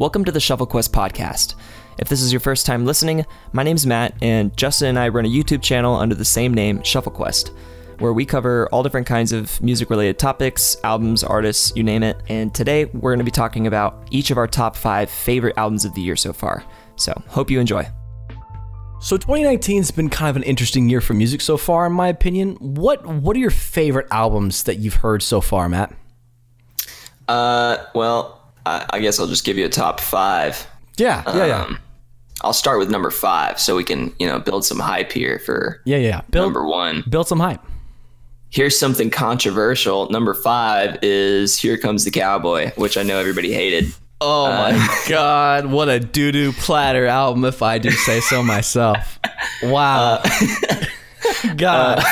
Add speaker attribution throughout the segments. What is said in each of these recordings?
Speaker 1: Welcome to the Shuffle Quest podcast. If this is your first time listening, my name's Matt, and Justin and I run a YouTube channel under the same name, Shuffle Quest, where we cover all different kinds of music related topics, albums, artists, you name it. And today we're going to be talking about each of our top five favorite albums of the year so far. So, hope you enjoy.
Speaker 2: So 2019's been kind of an interesting year for music so far, in my opinion. What What are your favorite albums that you've heard so far, Matt?
Speaker 3: Uh, well, I, I guess I'll just give you a top five.
Speaker 2: Yeah, yeah, yeah,
Speaker 3: Um, I'll start with number five, so we can you know build some hype here for
Speaker 2: yeah, yeah. Build
Speaker 3: number one.
Speaker 2: build some hype.
Speaker 3: Here's something controversial. Number five is "Here Comes the Cowboy," which I know everybody hated.
Speaker 2: Oh my god, what a doo doo platter album, if I do say so myself. Wow. god.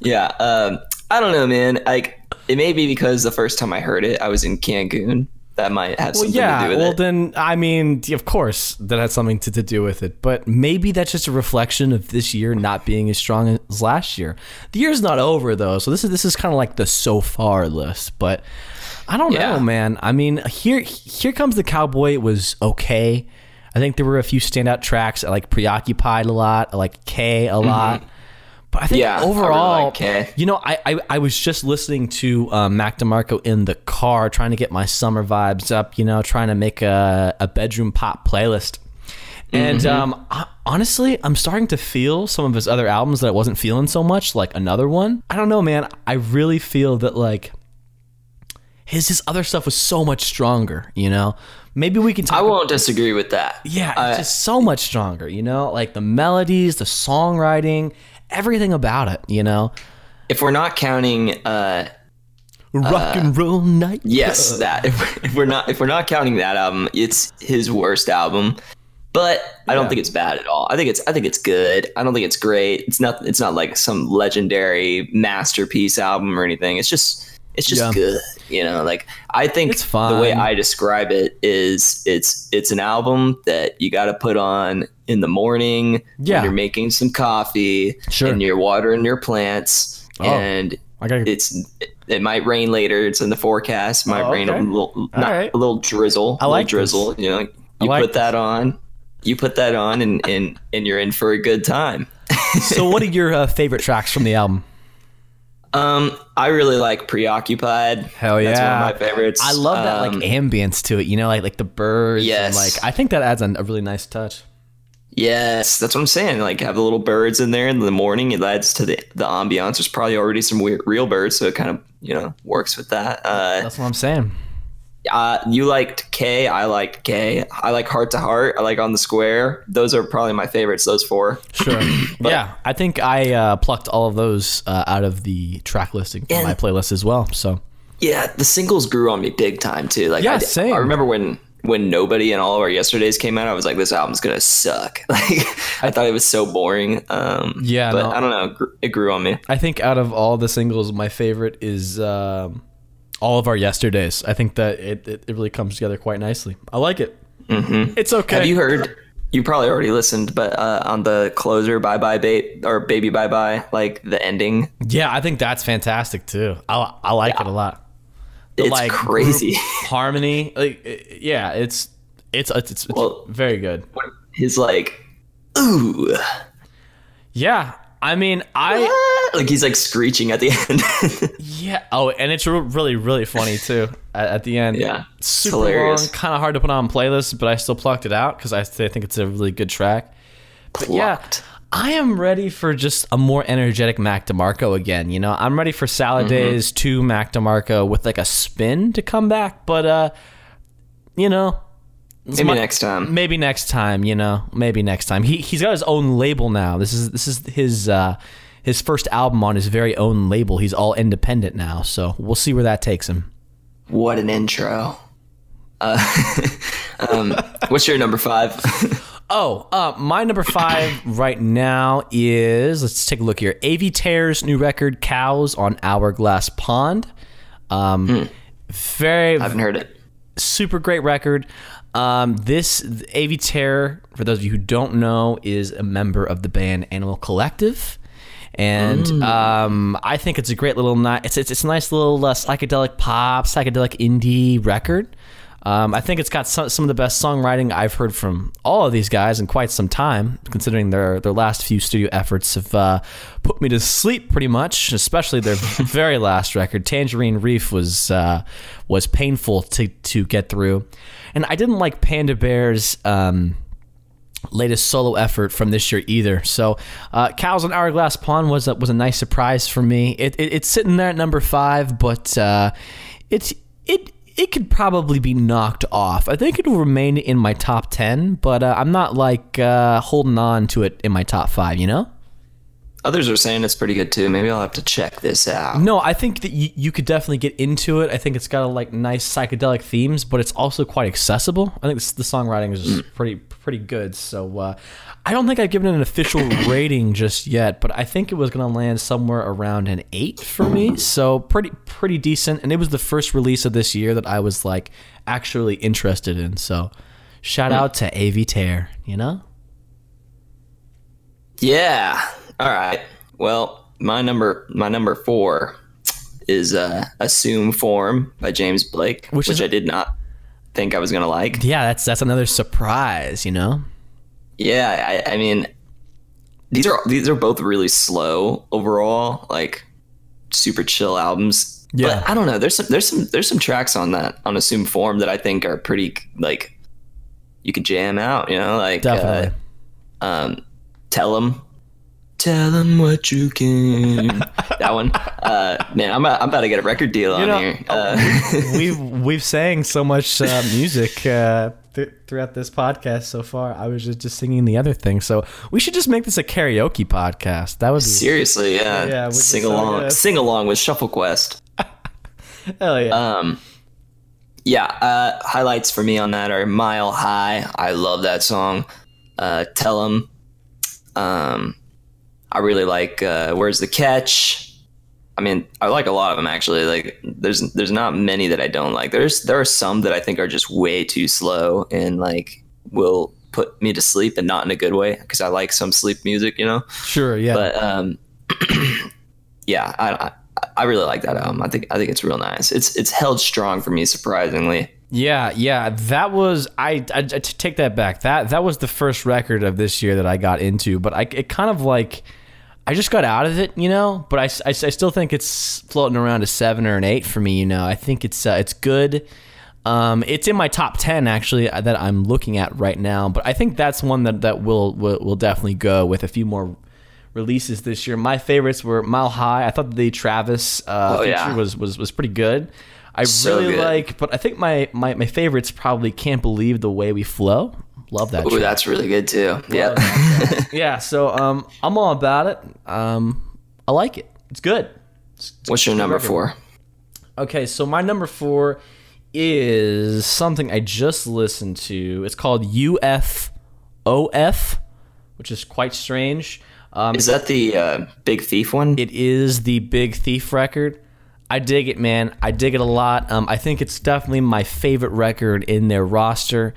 Speaker 3: Yeah, um, I don't know, man. Like it may be because the first time I heard it, I was in Cancun. That might have
Speaker 2: well,
Speaker 3: something
Speaker 2: yeah.
Speaker 3: to do with
Speaker 2: Well,
Speaker 3: it.
Speaker 2: then, I mean, of course, that had something to, to do with it. But maybe that's just a reflection of this year not being as strong as last year. The year's not over though, so this is this is kind of like the so far list. But I don't
Speaker 3: Yeah.
Speaker 2: know, man. I mean, here here comes the cowboy. It was okay. I think there were a few standout tracks. I like preoccupied a lot. I like K a mm-hmm. lot. But I think.
Speaker 3: Yeah, I really
Speaker 2: overall,
Speaker 3: like
Speaker 2: you know, I, I I was just listening to um, Mac DeMarco in the car, trying to get my summer vibes up. You know, trying to make a, a bedroom pop playlist. And
Speaker 3: Mm-hmm.
Speaker 2: um, I- honestly, I'm starting to feel some of his other albums that I wasn't feeling so much, like another one. I don't know, man. I really feel that like his his other stuff was so much stronger. You know, maybe we can talk.
Speaker 3: I won't disagree with that.
Speaker 2: Yeah,
Speaker 3: I-
Speaker 2: it's just so much stronger, you know? Like the melodies, the songwriting, everything about it, you know?
Speaker 3: if we're not counting uh,
Speaker 2: Rock and roll night.
Speaker 3: Yes, that. If, if we're not if we're not counting that album, it's his worst album. But I don't
Speaker 2: Yeah.
Speaker 3: think it's bad at all. I think it's I think it's good. I don't think it's great. It's not it's not like some legendary masterpiece album or anything. It's just it's just
Speaker 2: Yeah.
Speaker 3: good. You know, like I think
Speaker 2: It's
Speaker 3: the way. I describe it is it's it's an album that you got to put on in the morning
Speaker 2: Yeah.
Speaker 3: when you're making some coffee
Speaker 2: Sure.
Speaker 3: and you're watering your plants
Speaker 2: Oh.
Speaker 3: and
Speaker 2: I gotta
Speaker 3: it's it might rain later. It's in the forecast. It might
Speaker 2: Oh,
Speaker 3: rain
Speaker 2: okay.
Speaker 3: a little, not,
Speaker 2: right.
Speaker 3: a little drizzle.
Speaker 2: I
Speaker 3: a
Speaker 2: like
Speaker 3: little drizzle. You know, you
Speaker 2: like
Speaker 3: put that on. You put that on, and and and you're in for a good time.
Speaker 2: So what are your uh, favorite tracks from the album?
Speaker 3: Um, I really like preoccupied.
Speaker 2: Hell yeah,
Speaker 3: That's one of my favorites.
Speaker 2: I love that
Speaker 3: Um,
Speaker 2: like ambience to it, you know, like like the birds and
Speaker 3: Yes.
Speaker 2: like I think that adds an, a really nice touch.
Speaker 3: Yes, that's what I'm saying. Like have the little birds in there in the morning. It adds to the the ambiance. There's probably already some weird, real birds, so it kind of you know works with that. Uh,
Speaker 2: That's what I'm saying.
Speaker 3: Uh, you liked K. I liked K. I like Heart to Heart. I like On the Square. Those are probably my favorites. Those four.
Speaker 2: Sure. yeah, I think I uh, plucked all of those uh, out of the track listing for
Speaker 3: And-
Speaker 2: my playlist as well. So
Speaker 3: Yeah, the singles grew on me big time too. Like,
Speaker 2: Yeah,
Speaker 3: I,
Speaker 2: same.
Speaker 3: I remember when when Nobody and all of our yesterdays came out. I was like, this album's gonna suck. Like, I thought it was so boring. Um,
Speaker 2: Yeah,
Speaker 3: but
Speaker 2: no.
Speaker 3: I don't know. It grew- It grew on me.
Speaker 2: I think out of all the singles, my favorite is um, all of our yesterdays. I think that it, it, it really comes together quite nicely. I like it. Mm-hmm. It's okay.
Speaker 3: Have you heard? You probably already listened, but uh, on the closer, "Bye Bye Babe" or "Baby Bye Bye," like the ending,
Speaker 2: yeah, I think that's fantastic too. I, I like it a lot. The,
Speaker 3: it's
Speaker 2: like,
Speaker 3: crazy.
Speaker 2: harmony. Like, yeah, it's it's it's, it's
Speaker 3: Well-
Speaker 2: very good.
Speaker 3: His like, ooh,
Speaker 2: Yeah, I mean, I
Speaker 3: like he's like screeching at the end.
Speaker 2: yeah. Oh, and it's re- really really funny too at, at the end.
Speaker 3: Yeah,
Speaker 2: super
Speaker 3: hilarious.
Speaker 2: long, kind of hard to put on playlists, but I still plucked it out because I, I think it's a really good track. But yeah, I am ready for just a more energetic Mac DeMarco again. You know, I'm ready for Salad Days 2 Mac DeMarco with like a spin to come back, but uh, you know,
Speaker 3: Maybe
Speaker 2: my-
Speaker 3: next time.
Speaker 2: maybe next time. You know, maybe next time. He he's got his own label now. This is this is his uh his first album on his very own label. He's all independent now, so we'll see where that takes him.
Speaker 3: What an intro. Uh, um, what's your number five?
Speaker 2: Oh, uh, my number five right now is let's take a look here. Avey Tare's new record, "Cows on Hourglass Pond." Um, very
Speaker 3: I haven't heard it.
Speaker 2: super great record. Um, this Avey Tare, for those of you who don't know, is a member of the band Animal Collective. and um, I think it's a great little ni- it's it's, it's a nice little uh, psychedelic pop, psychedelic indie record. Um, I think it's got some, some of the best songwriting I've heard from all of these guys in quite some time, considering their their last few studio efforts have uh, put me to sleep pretty much. Especially their very last record, Tangerine Reef, was uh, was painful to to get through, and I didn't like Panda Bear's. Um, latest solo effort from this year either. So, uh, Cows on Hourglass Pond was a, was a nice surprise for me. It, it, it's sitting there at number five, but uh, it's it it could probably be knocked off. I think it will remain in my top ten, but uh, I'm not like uh, holding on to it in my top five. You know.
Speaker 3: Others are saying it's pretty good too. Maybe I'll have to check this out.
Speaker 2: No, I think that you, you could definitely get into it. I think it's got a, like nice psychedelic themes, but it's also quite accessible. I think this, the songwriting is just pretty pretty good. So uh, I don't think I've given it an official rating just yet, but I think it was going to land somewhere around an eight for me. So pretty pretty decent, and it was the first release of this year that I was like actually interested in. So shout out to Avey Tare, you know.
Speaker 3: Yeah. All right. Well, my number my number four is uh, "Assume Form" by James Blake,
Speaker 2: Which
Speaker 3: which, I did not think I was gonna like.
Speaker 2: Yeah, that's that's another surprise, you know.
Speaker 3: Yeah, I, I mean, these are these are both really slow overall, like super chill albums.
Speaker 2: Yeah.
Speaker 3: but I don't know. There's some there's some there's some tracks on that on Assume Form that I think are pretty like you could jam out. You know, like
Speaker 2: Definitely.
Speaker 3: Uh, um, tell them. Tell them what you can. that one, uh, man. I'm about, I'm about to get a record deal on
Speaker 2: know,
Speaker 3: here. Uh,
Speaker 2: we've we've sang so much uh, music uh, th- throughout this podcast so far. I was just, just singing the other thing, so we should just make this a karaoke podcast. That would be
Speaker 3: seriously, yeah.
Speaker 2: Yeah,
Speaker 3: sing along,
Speaker 2: good.
Speaker 3: sing along with Shuffle Quest.
Speaker 2: hell yeah.
Speaker 3: Um, yeah, uh, highlights for me on that are Mile High. I love that song. Uh, them. Um, I really like uh, Where's the Catch. I mean, I like a lot of them actually. Like, there's there's not many that I don't like. There's there are some that I think are just way too slow and like will put me to sleep and not in a good way because I like some sleep music, you know.
Speaker 2: sure, yeah.
Speaker 3: But um, yeah, I, I I really like that album. I think I think it's real nice. It's it's held strong for me surprisingly.
Speaker 2: Yeah, yeah, that was I. I take that back. That that was the first record of this year that I got into, but I it kind of like I just got out of it, you know. But I, I, I still think it's floating around a seven or an eight for me, you know. I think it's uh, it's good. Um, it's in my top ten actually uh, that I'm looking at right now. But I think that's one that that will will, will definitely go with a few more releases this year. My favorites were Mile High. I thought the Travis uh,
Speaker 3: Oh,
Speaker 2: feature
Speaker 3: yeah.
Speaker 2: was, was was pretty good. I
Speaker 3: So
Speaker 2: really
Speaker 3: good.
Speaker 2: like, but I think my, my my favorites probably can't believe the way we flow. Love that.
Speaker 3: Ooh,
Speaker 2: track.
Speaker 3: that's really good too. Yeah.
Speaker 2: yeah. So um, I'm all about it. Um, I like it. It's good.
Speaker 3: What's your number four?
Speaker 2: Okay, so my number four is something I just listened to. It's called UFOF, which is quite strange. Um,
Speaker 3: Is that the uh, Big Thief one?
Speaker 2: It is the Big Thief record. I dig it, man. I dig it a lot. Um, I think it's definitely my favorite record in their roster.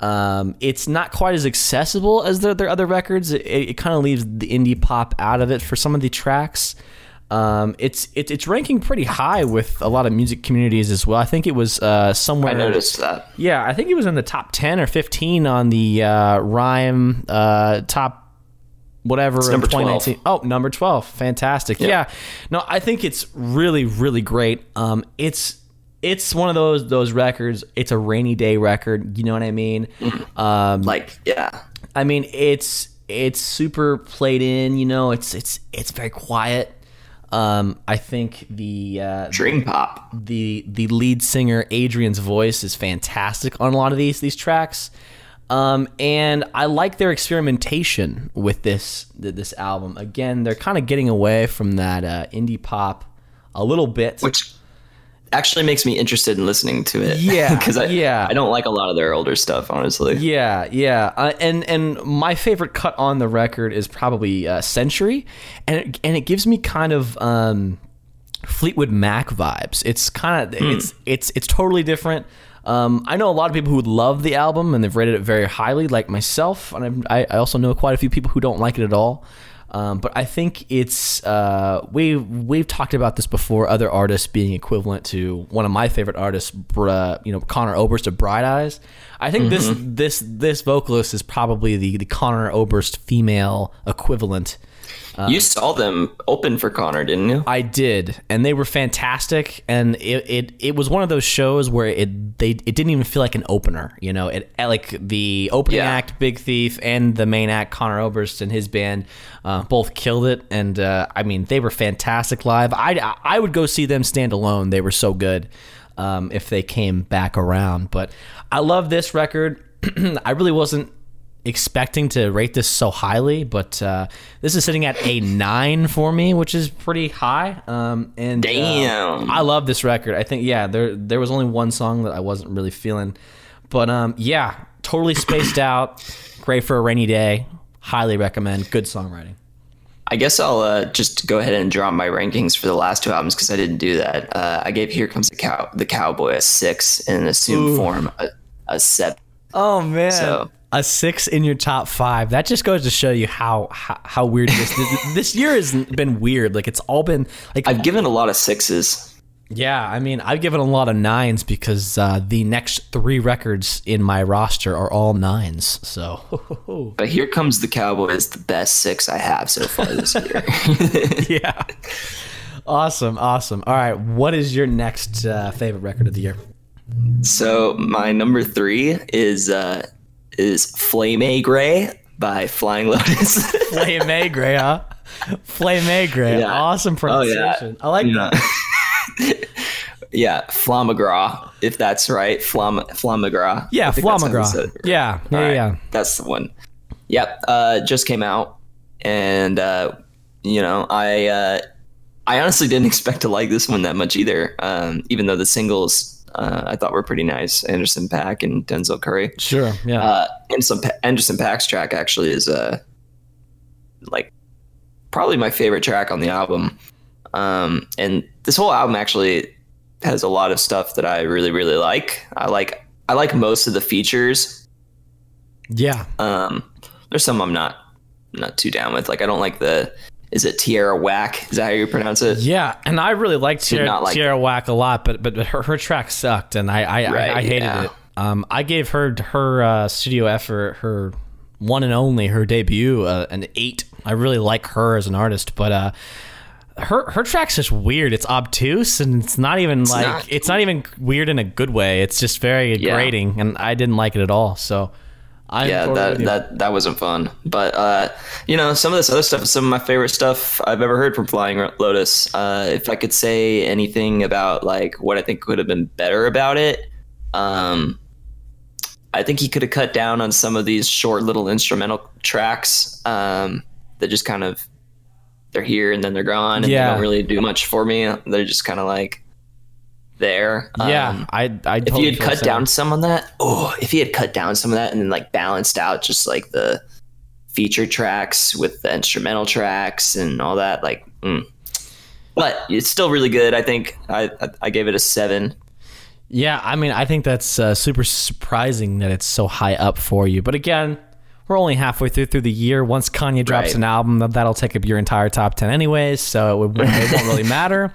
Speaker 2: Um, it's not quite as accessible as their, their other records. It, it kind of leaves the indie pop out of it for some of the tracks. Um, it's it, it's ranking pretty high with a lot of music communities as well. I think it was uh, somewhere.
Speaker 3: I noticed that.
Speaker 2: Yeah, I think it was in the top ten or fifteen on the uh, Rhyme uh, top whatever in
Speaker 3: number 12.
Speaker 2: 2019. Oh, number 12. Fantastic. Yeah. No, I think it's really really great. Um it's it's one of those those records. It's a rainy day record, you know what I mean? Um
Speaker 3: Like, yeah.
Speaker 2: I mean, it's it's super played in, you know, it's it's it's very quiet. Um I think the uh
Speaker 3: Dream Pop.
Speaker 2: the the lead singer Adrianne's voice is fantastic on a lot of these these tracks. Um, and I like their experimentation with this this album. Again, they're kind of getting away from that uh, indie pop a little bit.
Speaker 3: Which actually makes me interested in listening to it.
Speaker 2: Yeah,
Speaker 3: Because I,
Speaker 2: yeah.
Speaker 3: I don't like a lot of their older stuff, honestly.
Speaker 2: Yeah, yeah, uh, and and my favorite cut on the record is probably uh, "Century," and it, and it gives me kind of um, Fleetwood Mac vibes. It's kind of it's it's it's totally different. Um, I know a lot of people who love the album and they've rated it very highly, like myself, and I I also know quite a few people who don't like it at all. Um, but I think it's uh, we we've talked about this before. Other artists being equivalent to one of my favorite artists, Br- you know, Conor Oberst of Bright Eyes. I think this this this vocalist is probably the the Conor Oberst female equivalent.
Speaker 3: You saw them open for Conor, didn't you?
Speaker 2: I did, and they were fantastic. And it, it, it was one of those shows where it they it didn't even feel like an opener. You know, it like the opening
Speaker 3: Yeah.
Speaker 2: act, Big Thief, and the main act, Conor Oberst and his band, uh, both killed it. And uh, I mean, they were fantastic live. I I would go see them stand alone. They were so good. Um, if they came back around, but I love this record. I really wasn't expecting to rate this so highly, but uh, this is sitting at a nine for me, which is pretty high. Um, and uh,
Speaker 3: Damn.
Speaker 2: I love this record. I think yeah, there there was only one song that I wasn't really feeling, but um, yeah, totally spaced out. Great for a rainy day. Highly recommend. Good songwriting.
Speaker 3: I guess I'll uh, just go ahead and drop my rankings for the last two albums because I didn't do that. Uh, I gave Here Comes the Cow, the Cowboy a six, and Assumed Form a, a seven.
Speaker 2: Oh man.
Speaker 3: So-
Speaker 2: a six in your top five. That just goes to show you how how, how weird this, this this year has been weird. Like it's all been like
Speaker 3: I've given a lot of sixes.
Speaker 2: Yeah, I mean, I've given a lot of nines because uh, the next three records in my roster are all nines. So,
Speaker 3: But Here Comes the Cowboy is the best six I have so far this year.
Speaker 2: yeah. Awesome, awesome. All right, what is your next uh, favorite record of the year?
Speaker 3: so my number three is uh, is Flame A Gray by Flying Lotus.
Speaker 2: Flame A Gray, huh? Flame A Gray.
Speaker 3: Yeah.
Speaker 2: Awesome
Speaker 3: Oh, yeah.
Speaker 2: pronunciation. I like
Speaker 3: Yeah.
Speaker 2: that.
Speaker 3: yeah, Flamagra, if that's right. Flam Flamagra.
Speaker 2: Yeah,
Speaker 3: I think that's how you
Speaker 2: Flamagra.
Speaker 3: said.
Speaker 2: Yeah, yeah,
Speaker 3: All right,
Speaker 2: yeah.
Speaker 3: That's the one. Yep. Uh, just came out, and uh, you know, I uh, I honestly didn't expect to like this one that much either. Um, even though the singles uh, I thought were pretty nice, Anderson .Paak and Denzel Curry.
Speaker 2: Sure, yeah.
Speaker 3: Uh, Anderson, Pa- Anderson .Paak's track actually is uh, like probably my favorite track on the album. Um, and this whole album actually has a lot of stuff that I really really like. I like I like most of the features.
Speaker 2: yeah.
Speaker 3: Um, there's some I'm not not too down with. Like I don't like the is it Tierra Whack? Is that how you pronounce it?
Speaker 2: Yeah, and I really liked Tierra,
Speaker 3: like
Speaker 2: Tierra Whack a lot, but but her, her track sucked, and I I,
Speaker 3: Right,
Speaker 2: I, I hated
Speaker 3: yeah.
Speaker 2: it. Um, I gave her her uh, studio effort, her one and only, her debut, uh, an eight. I really like her as an artist, but uh, her her track's just weird. It's obtuse, and it's not even like
Speaker 3: not-
Speaker 2: it's not even weird in a good way. It's just very
Speaker 3: Yeah.
Speaker 2: grating, and I didn't like it at all. So. I'm
Speaker 3: yeah,
Speaker 2: totally
Speaker 3: that, that that wasn't fun. But uh, you know, some of this other stuff is some of my favorite stuff I've ever heard from Flying Lotus. Uh, if I could say anything about like what I think could have been better about it, um, I think he could have cut down on some of these short little instrumental tracks um, that just kind of they're here and then they're gone and
Speaker 2: Yeah.
Speaker 3: they don't really do much for me. They're just kind of like there.
Speaker 2: yeah,
Speaker 3: Um,
Speaker 2: I I
Speaker 3: if
Speaker 2: totally
Speaker 3: he had cut down some of that, oh, if he had cut down some of that and then like balanced out just like the feature tracks with the instrumental tracks and all that, like, mm. but it's still really good. I think I I, I gave it a seven.
Speaker 2: Yeah, I mean, I think that's uh, super surprising that it's so high up for you. But again, we're only halfway through through the year. Once Kanye drops
Speaker 3: Right.
Speaker 2: an album, that- that'll take up your entire top ten anyways, so it, would, it won't really matter.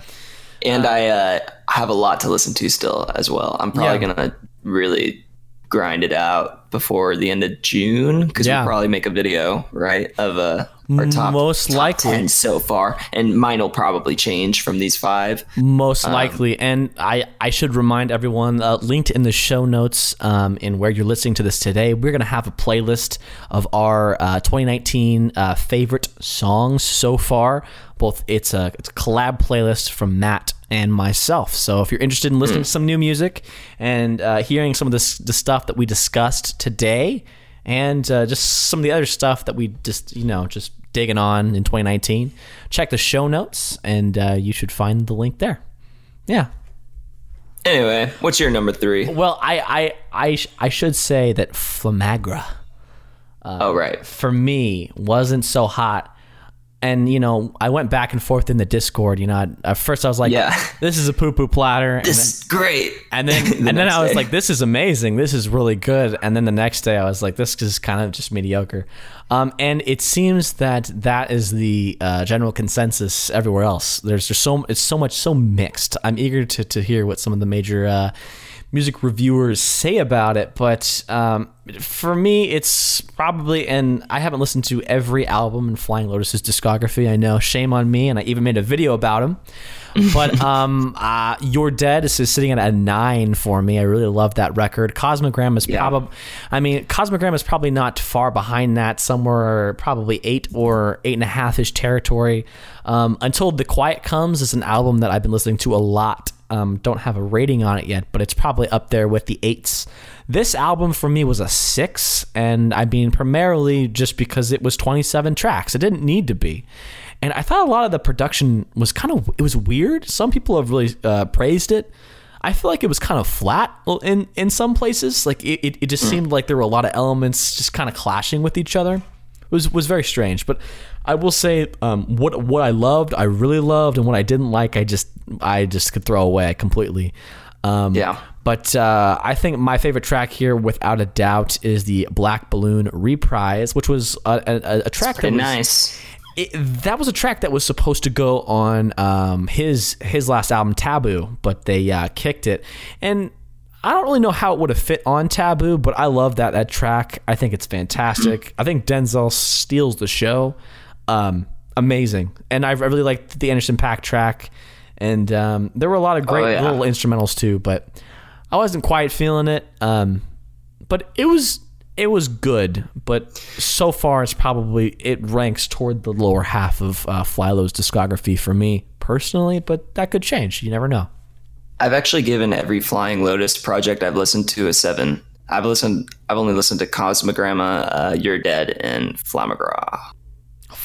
Speaker 3: And I uh, have a lot to listen to still as well. I'm probably
Speaker 2: Yeah.
Speaker 3: gonna really grind it out before the end of June because
Speaker 2: Yeah.
Speaker 3: we'll probably make a video right of uh, our top
Speaker 2: Most
Speaker 3: top
Speaker 2: likely.
Speaker 3: 10 so far, and mine will probably change from these five.
Speaker 2: Most likely, and I I should remind everyone uh, linked in the show notes um, in where you're listening to this today. We're gonna have a playlist of our uh, 2019 uh, favorite songs so far. Both it's a, it's a collab playlist from Matt and myself. So if you're interested in listening to some new music and uh, hearing some of this the stuff that we discussed today, and uh, just some of the other stuff that we just you know just digging on in 2019 check the show notes and uh, you should find the link there yeah
Speaker 3: Anyway, what's your number three?
Speaker 2: well i i i, sh- I should say that flamagra
Speaker 3: oh, right.
Speaker 2: for me wasn't so hot and you know, I went back and forth in the Discord. You know, at first I was like,
Speaker 3: Yeah.
Speaker 2: this is a poo poo platter," and then,
Speaker 3: This is great.
Speaker 2: and then
Speaker 3: The
Speaker 2: and then I was
Speaker 3: day.
Speaker 2: like, "This is amazing. This is really good." And then the next day, I was like, "This is kind of just mediocre." Um, and it seems that that is the uh, general consensus everywhere else. There's just so it's so much so mixed. I'm eager to to hear what some of the major uh, music reviewers say about it. But um, for me, it's probably and I haven't listened to every album in Flying Lotus's discography. I know, shame on me, and I even made a video about him. but um, uh, You're Dead is sitting at a nine for me. I really love that record. Cosmogram is
Speaker 3: Yeah.
Speaker 2: probably, I mean, Cosmogram is probably not far behind that, somewhere probably eight or eight and a half ish territory. Um, Until the Quiet Comes is an album that I've been listening to a lot. Um, don't have a rating on it yet, but it's probably up there with the eights. This album for me was a six, and I mean, primarily just because it was 27 tracks. It didn't need to be. And I thought a lot of the production was kind of it was weird. Some people have really uh, praised it. I feel like it was kind of flat in in some places. Like it, it, it just seemed like there were a lot of elements just kind of clashing with each other. It was was very strange. But I will say um, what what I loved, I really loved, and what I didn't like, I just I just could throw away completely. Um,
Speaker 3: Yeah.
Speaker 2: But uh, I think my favorite track here, without a doubt, is the Black Balloon Reprise, which was a, a, a track that was,
Speaker 3: nice.
Speaker 2: it, that was a track that was supposed to go on um, his his last album Taboo, but they uh, kicked it. And I don't really know how it would have fit on Taboo, but I love that that track. I think it's fantastic. I think Denzel steals the show. Um, amazing, and I really liked the Anderson .Paak track. And um, there were a lot of great
Speaker 3: Oh, yeah.
Speaker 2: little instrumentals too, but I wasn't quite feeling it. Um, but it was it was good. But so far, it's probably it ranks toward the lower half of uh, Flylo's discography for me personally. But that could change. You never know.
Speaker 3: I've actually given every Flying Lotus project I've listened to a seven. I've listened. I've only listened to Cosmogramma, uh, You're Dead, and Flamagra.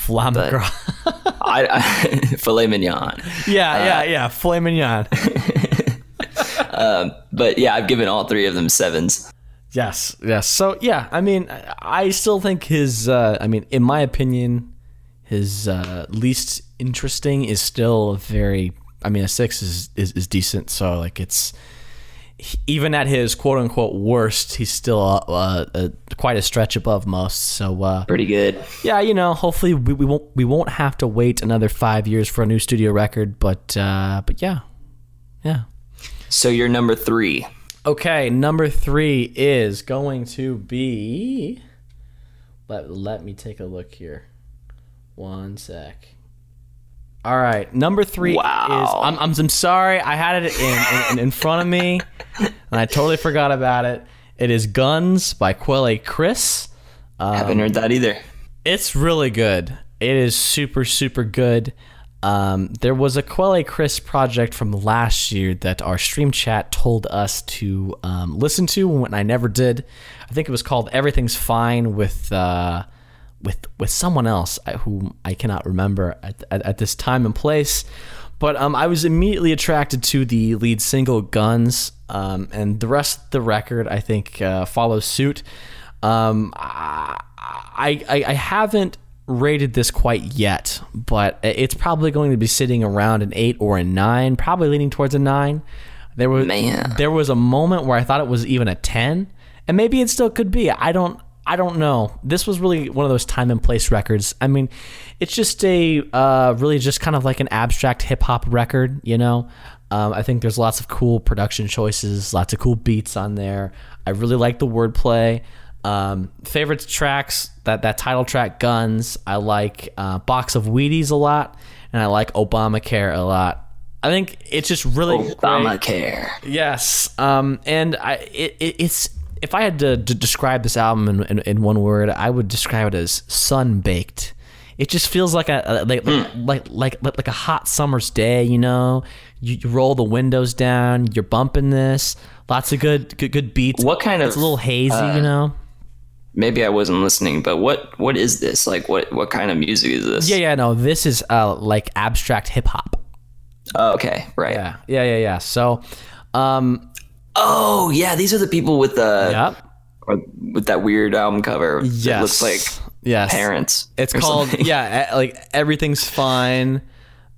Speaker 2: Flamagra.
Speaker 3: I, I filet mignon.
Speaker 2: yeah, yeah, yeah. Filet mignon.
Speaker 3: But yeah, I've given all three of them sevens.
Speaker 2: Yes, yes. So yeah, I mean, I- still think his. Uh, I mean, in my opinion, his uh, least interesting is still a very. I mean, a six is is, is decent. So like, it's even at his quote unquote worst, he's still uh, uh, uh, quite a stretch above most. So uh,
Speaker 3: Pretty good.
Speaker 2: yeah, you know, hopefully we, we won't we won't have to wait another five years for a new studio record. But uh, but yeah, yeah.
Speaker 3: So you're number three.
Speaker 2: Okay, number three is going to be. Let let me take a look here. One sec. All right, number three
Speaker 3: Wow.
Speaker 2: is. I'm, I'm I'm sorry, I had it in, in in front of me, and I totally forgot about it. It is Guns by Quelle Chris.
Speaker 3: Haven't heard that either.
Speaker 2: It's really good. It is super, super good. Um, there was a Quelle Chris project from last year that our stream chat told us to um, listen to, and I never did. I think it was called "Everything's Fine" with uh, with with someone else I- whom I cannot remember at, at, at this time and place. But um, I was immediately attracted to the lead single "Guns," um, and the rest of the record I think uh, follows suit. Um, I, I I haven't rated this quite yet, but it's probably going to be sitting around an eight or a nine, probably leaning towards a nine. There was
Speaker 3: Man.
Speaker 2: there was a moment where I thought it was even a ten, and maybe it still could be. I don't I don't know. This was really one of those time and place records. I mean, it's just a uh, really just kind of like an abstract hip hop record, you know. Um, I think there's lots of cool production choices, lots of cool beats on there. I really like the wordplay. Um, favorite tracks that that title track, "Guns." I like uh, "Box of Wheaties" a lot, and I like "Obamacare" a lot. I think it's just really great.
Speaker 3: Obamacare.
Speaker 2: Yes, um, and I it, it, it's if I had to, to describe this album in, in, in one word, I would describe it as sun baked. It just feels like a, a like, like like like like a hot summer's day. You know, you, you roll the windows down, you're bumping this, lots of good good, good beats.
Speaker 3: What kind
Speaker 2: It's
Speaker 3: of-
Speaker 2: a little hazy, you know.
Speaker 3: Maybe I wasn't listening, but what what is this? Like what what kind of music is this?
Speaker 2: Yeah, yeah, no, this is uh like abstract hip hop.
Speaker 3: Oh, okay, right.
Speaker 2: Yeah, yeah, yeah, yeah. So, um,
Speaker 3: Oh, yeah, these are the people with the
Speaker 2: yep.
Speaker 3: or with that weird album cover.
Speaker 2: Yes.
Speaker 3: It looks like
Speaker 2: Yes.
Speaker 3: parents.
Speaker 2: It's called
Speaker 3: something.
Speaker 2: yeah, like everything's fine.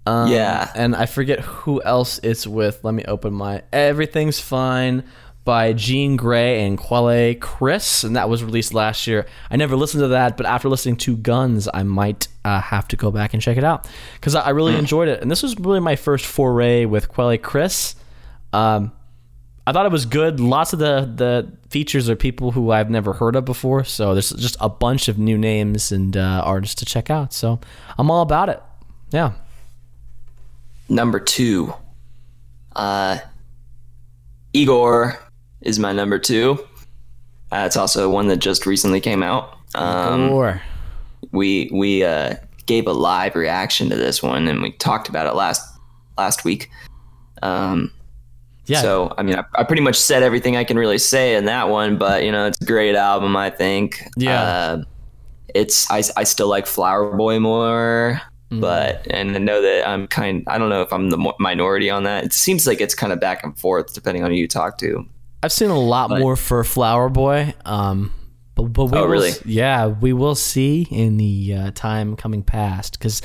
Speaker 2: Um,
Speaker 3: Yeah.
Speaker 2: and I forget who else it's with. Let me open my Everything's Fine by Jean Grae and Quelle Chris, and that was released last year. I never listened to that, but after listening to Guns, I might uh, have to go back and check it out because I, I really enjoyed it. And this was really my first foray with Quelle Chris. Um, I thought it was good. Lots of the the features are people who I've never heard of before, so there's just a bunch of new names and uh, artists to check out. So I'm all about it. Yeah.
Speaker 3: Number two, uh, Igor is my number two. Uh, it's also one that just recently came out. Um,
Speaker 2: or
Speaker 3: we we uh, gave a live reaction to this one, and we talked about it last last week. Um,
Speaker 2: yeah,
Speaker 3: So I mean, I, I pretty much said everything I can really say in that one, but you know, it's a great album. I think.
Speaker 2: Yeah.
Speaker 3: Uh, it's I, I still like Flower Boy more,
Speaker 2: Mm-hmm.
Speaker 3: but and I know that I'm kind. I don't know if I'm the minority on that. It seems like it's kind of back and forth depending on who you talk to.
Speaker 2: I've seen a lot
Speaker 3: but-
Speaker 2: more for Flower Boy. Um, but, but we
Speaker 3: Oh,
Speaker 2: will
Speaker 3: really?
Speaker 2: yeah, we will see in the uh, time coming past because.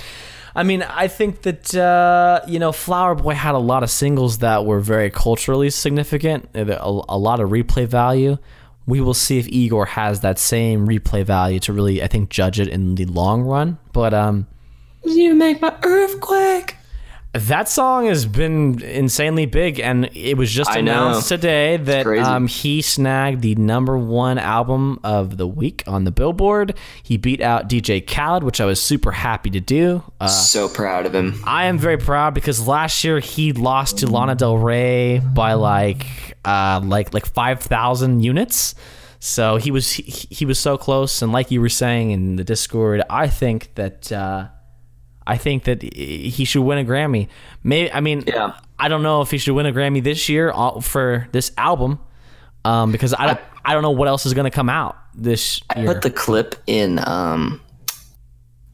Speaker 2: I mean, I think that uh, you know, Flower Boy had a lot of singles that were very culturally significant, uh, a, a lot of replay value. We will see if Igor has that same replay value to really, I think, judge it in the long run. But um,
Speaker 3: You make my earthquake.
Speaker 2: That song has been insanely big, and it was just
Speaker 3: I know.
Speaker 2: announced today that um, he snagged the number one album of the week on the Billboard. He beat out DJ Khaled, which I was super happy to do. Uh,
Speaker 3: so proud of him.
Speaker 2: I am very proud because last year he lost to Lana Del Rey by like uh, like like five thousand units. So he was he, he was so close, and like you were saying in the Discord, I think that uh, I think that he should win a Grammy. Maybe I mean
Speaker 3: Yeah.
Speaker 2: I don't know if he should win a Grammy this year for this album um, because I don't, I don't know what else is going to come out this
Speaker 3: I
Speaker 2: year.
Speaker 3: put the clip in um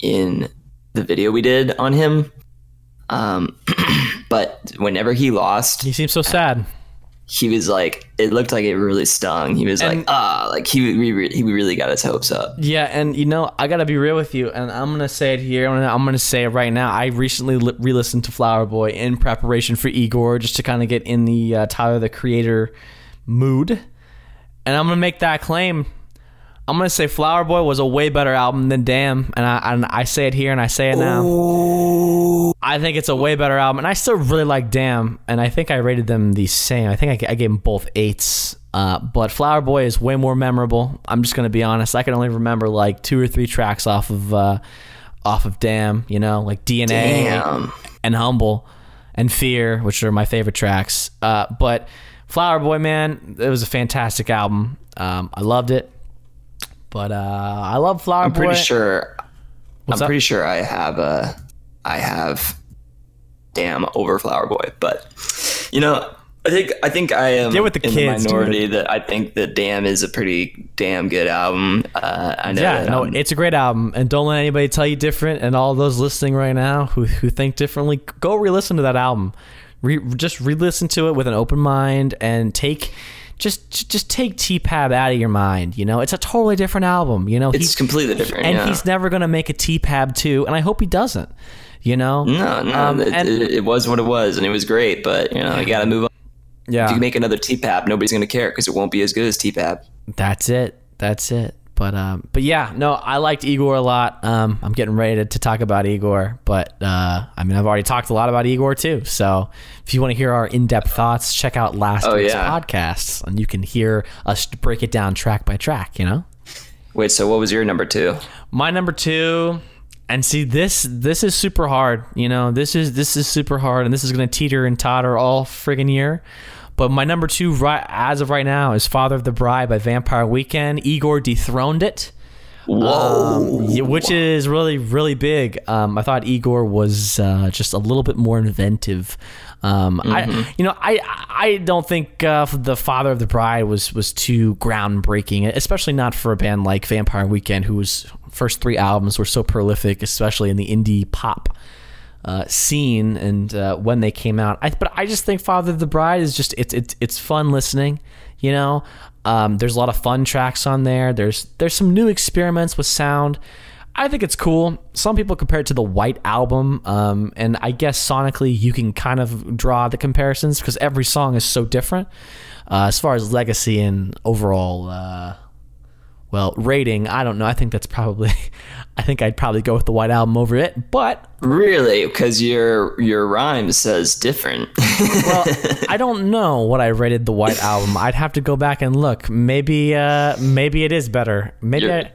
Speaker 3: in the video we did on him. Um, but whenever he lost,
Speaker 2: he seems so sad.
Speaker 3: He was like, it looked like it really stung. He was
Speaker 2: And-
Speaker 3: like, ah, like he he re- he really got his hopes up.
Speaker 2: Yeah, and you know, I gotta be real with you, and I'm gonna say it here. I'm gonna, I'm gonna say it right now. I recently li- re-listened to Flower Boy in preparation for Igor, just to kind of get in the uh, Tyler the Creator mood, and I'm gonna make that claim. I'm gonna say Flower Boy was a way better album than Damn, and I and I say it here and I say it now. I think it's a way better album, and I still really like Damn, and I think I rated them the same. I think I gave them both eights. Uh, but Flower Boy is way more memorable. I'm just gonna be honest. I can only remember like two or three tracks off of uh, off of Damn. You know, like DNA
Speaker 3: Damn.
Speaker 2: and Humble and Fear, which are my favorite tracks. Uh, but Flower Boy, man, it was a fantastic album. Um, I loved it. But uh, I love Flower
Speaker 3: I'm
Speaker 2: Boy.
Speaker 3: pretty sure.
Speaker 2: What's
Speaker 3: I'm
Speaker 2: up?
Speaker 3: pretty sure I have a, I have, damn over Flower Boy. But you know, I think I think I am
Speaker 2: Get with the
Speaker 3: in
Speaker 2: kids,
Speaker 3: the minority that I think that Damn is a pretty damn good album. Uh, I know.
Speaker 2: Yeah, no,
Speaker 3: I'm-
Speaker 2: it's a great album, and don't let anybody tell you different. And all those listening right now who who think differently, go re-listen to that album. Re, just re-listen to it with an open mind and take. Just, just take T-Pab out of your mind. You know, it's a totally different album. You know,
Speaker 3: it's
Speaker 2: he's-
Speaker 3: completely different.
Speaker 2: and
Speaker 3: yeah.
Speaker 2: he's never gonna make a T-Pab two, and I hope he doesn't. You know,
Speaker 3: No, no,
Speaker 2: Um,
Speaker 3: it,
Speaker 2: and-
Speaker 3: it, was what it was, and it was great. But you know, you got to move on.
Speaker 2: yeah,
Speaker 3: If you make another T Pab, nobody's gonna care because it won't be as good as T Pab.
Speaker 2: That's it. That's it. But um, but yeah, no, I liked Igor a lot. Um, I'm getting ready to, to talk about Igor, but uh, I mean, I've already talked a lot about Igor too. So if you want to hear our in-depth thoughts, check out last
Speaker 3: Oh,
Speaker 2: week's
Speaker 3: yeah.
Speaker 2: podcast, and you can hear us break it down track by track. You know,
Speaker 3: Wait, so what was your number two?
Speaker 2: my number two, and see this this is super hard. You know, this is this is super hard, and this is gonna teeter and totter all friggin' year. But my number two, right as of right now, is "Father of the Bride" by Vampire Weekend. Igor dethroned it.
Speaker 3: Whoa!
Speaker 2: Um, yeah, which is really really big. Um, I thought Igor was uh, just a little bit more inventive. Um, I you know I I don't think uh, the Father of the Bride was was too groundbreaking, especially not for a band like Vampire Weekend, whose first three albums were so prolific, especially in the indie pop uh, scene and uh, when they came out. I, but I just think Father of the Bride is just it's it's it's fun listening. You know, um, there's a lot of fun tracks on there. There's there's some new experiments with sound. I think it's cool. Some people compare it to the White Album, um, and I guess sonically you can kind of draw the comparisons because every song is so different. Uh, as far as legacy and overall, uh, well, rating, I don't know. I think that's probably, think I'd probably go with the White Album over it. But
Speaker 3: Really? Because your your rhyme says different.
Speaker 2: well, I don't know what I rated the White Album. I'd have to go back and look. Maybe, uh, maybe it is better. Maybe I,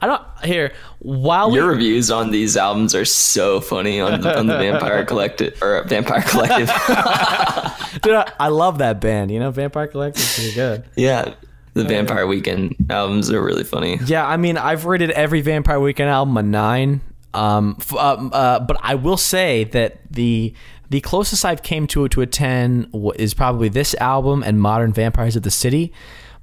Speaker 2: I don't here. While we
Speaker 3: your reviews on these albums are so funny on the, on the Vampire Collective or Vampire Collective.
Speaker 2: Dude, I, I love that band. You know, Vampire Collective's pretty good.
Speaker 3: yeah, the Vampire Weekend albums are really funny.
Speaker 2: Yeah, I mean, I've rated every Vampire Weekend album a nine. Um, f- um, uh, but I will say that the the closest I've came to to a ten is probably this album and Modern Vampires of the City.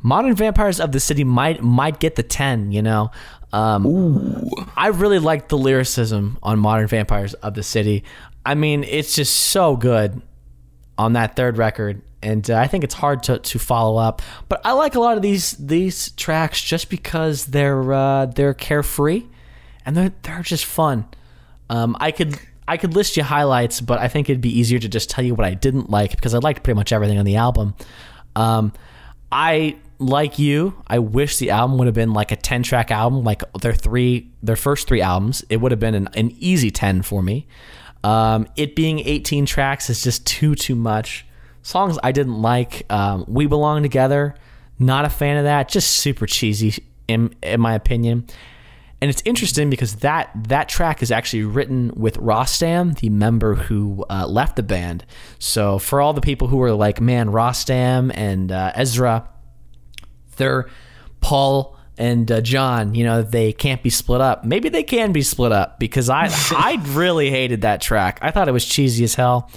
Speaker 2: Modern Vampires of the City might might get the ten. You know, um, I really like the lyricism on Modern Vampires of the City. I mean, it's just so good on that third record and uh, I think it's hard to, to follow up but I like a lot of these these tracks just because they're uh, they're carefree and they're they're just fun. Um, I could I could list you highlights but I think it'd be easier to just tell you what I didn't like because I liked pretty much everything on the album. Um, I like you I wish the album would have been like a 10 track album like their three their first three albums. It would have been an, an easy 10 for me. Um, it being 18 tracks is just too too much. Songs I didn't like. Um, we belong together. Not a fan of that. Just super cheesy in in my opinion. And it's interesting because that that track is actually written with Rostam, the member who uh, left the band. So for all the people who were like, man, Rostam and uh, Ezra, they're Paul and uh, John, you know, they can't be split up. Maybe they can be split up because I I really hated that track. I thought it was cheesy as hell,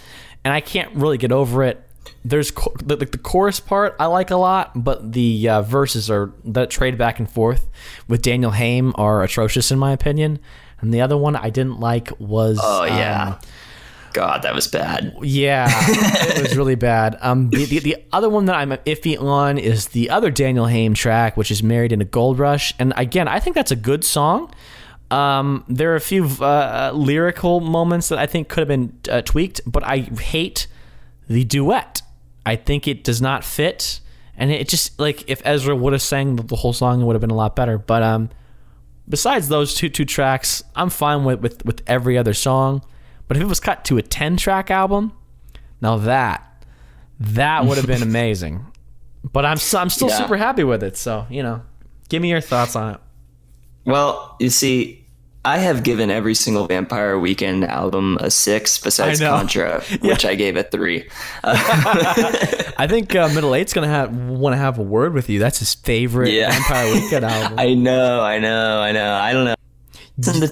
Speaker 2: and I can't really get over it. There's cho- the, the chorus part I like a lot, but the uh, verses are that trade back and forth with Danielle Haim are atrocious in my opinion. And the other one I didn't like was
Speaker 3: Oh yeah.
Speaker 2: um,
Speaker 3: God, that was bad.
Speaker 2: yeah, it was really bad. Um, the, the, the other one that I'm iffy on is the other Danielle Haim track, which is "Married in a Gold Rush," and again, I think that's a good song. Um, there are a few uh, lyrical moments that I think could have been uh, tweaked, but I hate the duet. I think it does not fit, and it just like if Ezra would have sang the whole song, it would have been a lot better. But um, besides those two two tracks, I'm fine with with, with every other song. But if it was cut to a 10 track album, now that that would have been amazing. But I'm I'm still
Speaker 3: Yeah.
Speaker 2: super happy with it. So you know, give me your thoughts on it.
Speaker 3: Well, you see, I have given every single Vampire Weekend album a six, besides. Contra, which I gave a three.
Speaker 2: I think uh, Middle Eight's gonna have want to have a word with you. That's his favorite
Speaker 3: Yeah.
Speaker 2: Vampire Weekend album.
Speaker 3: I know, I know, I know. I don't know.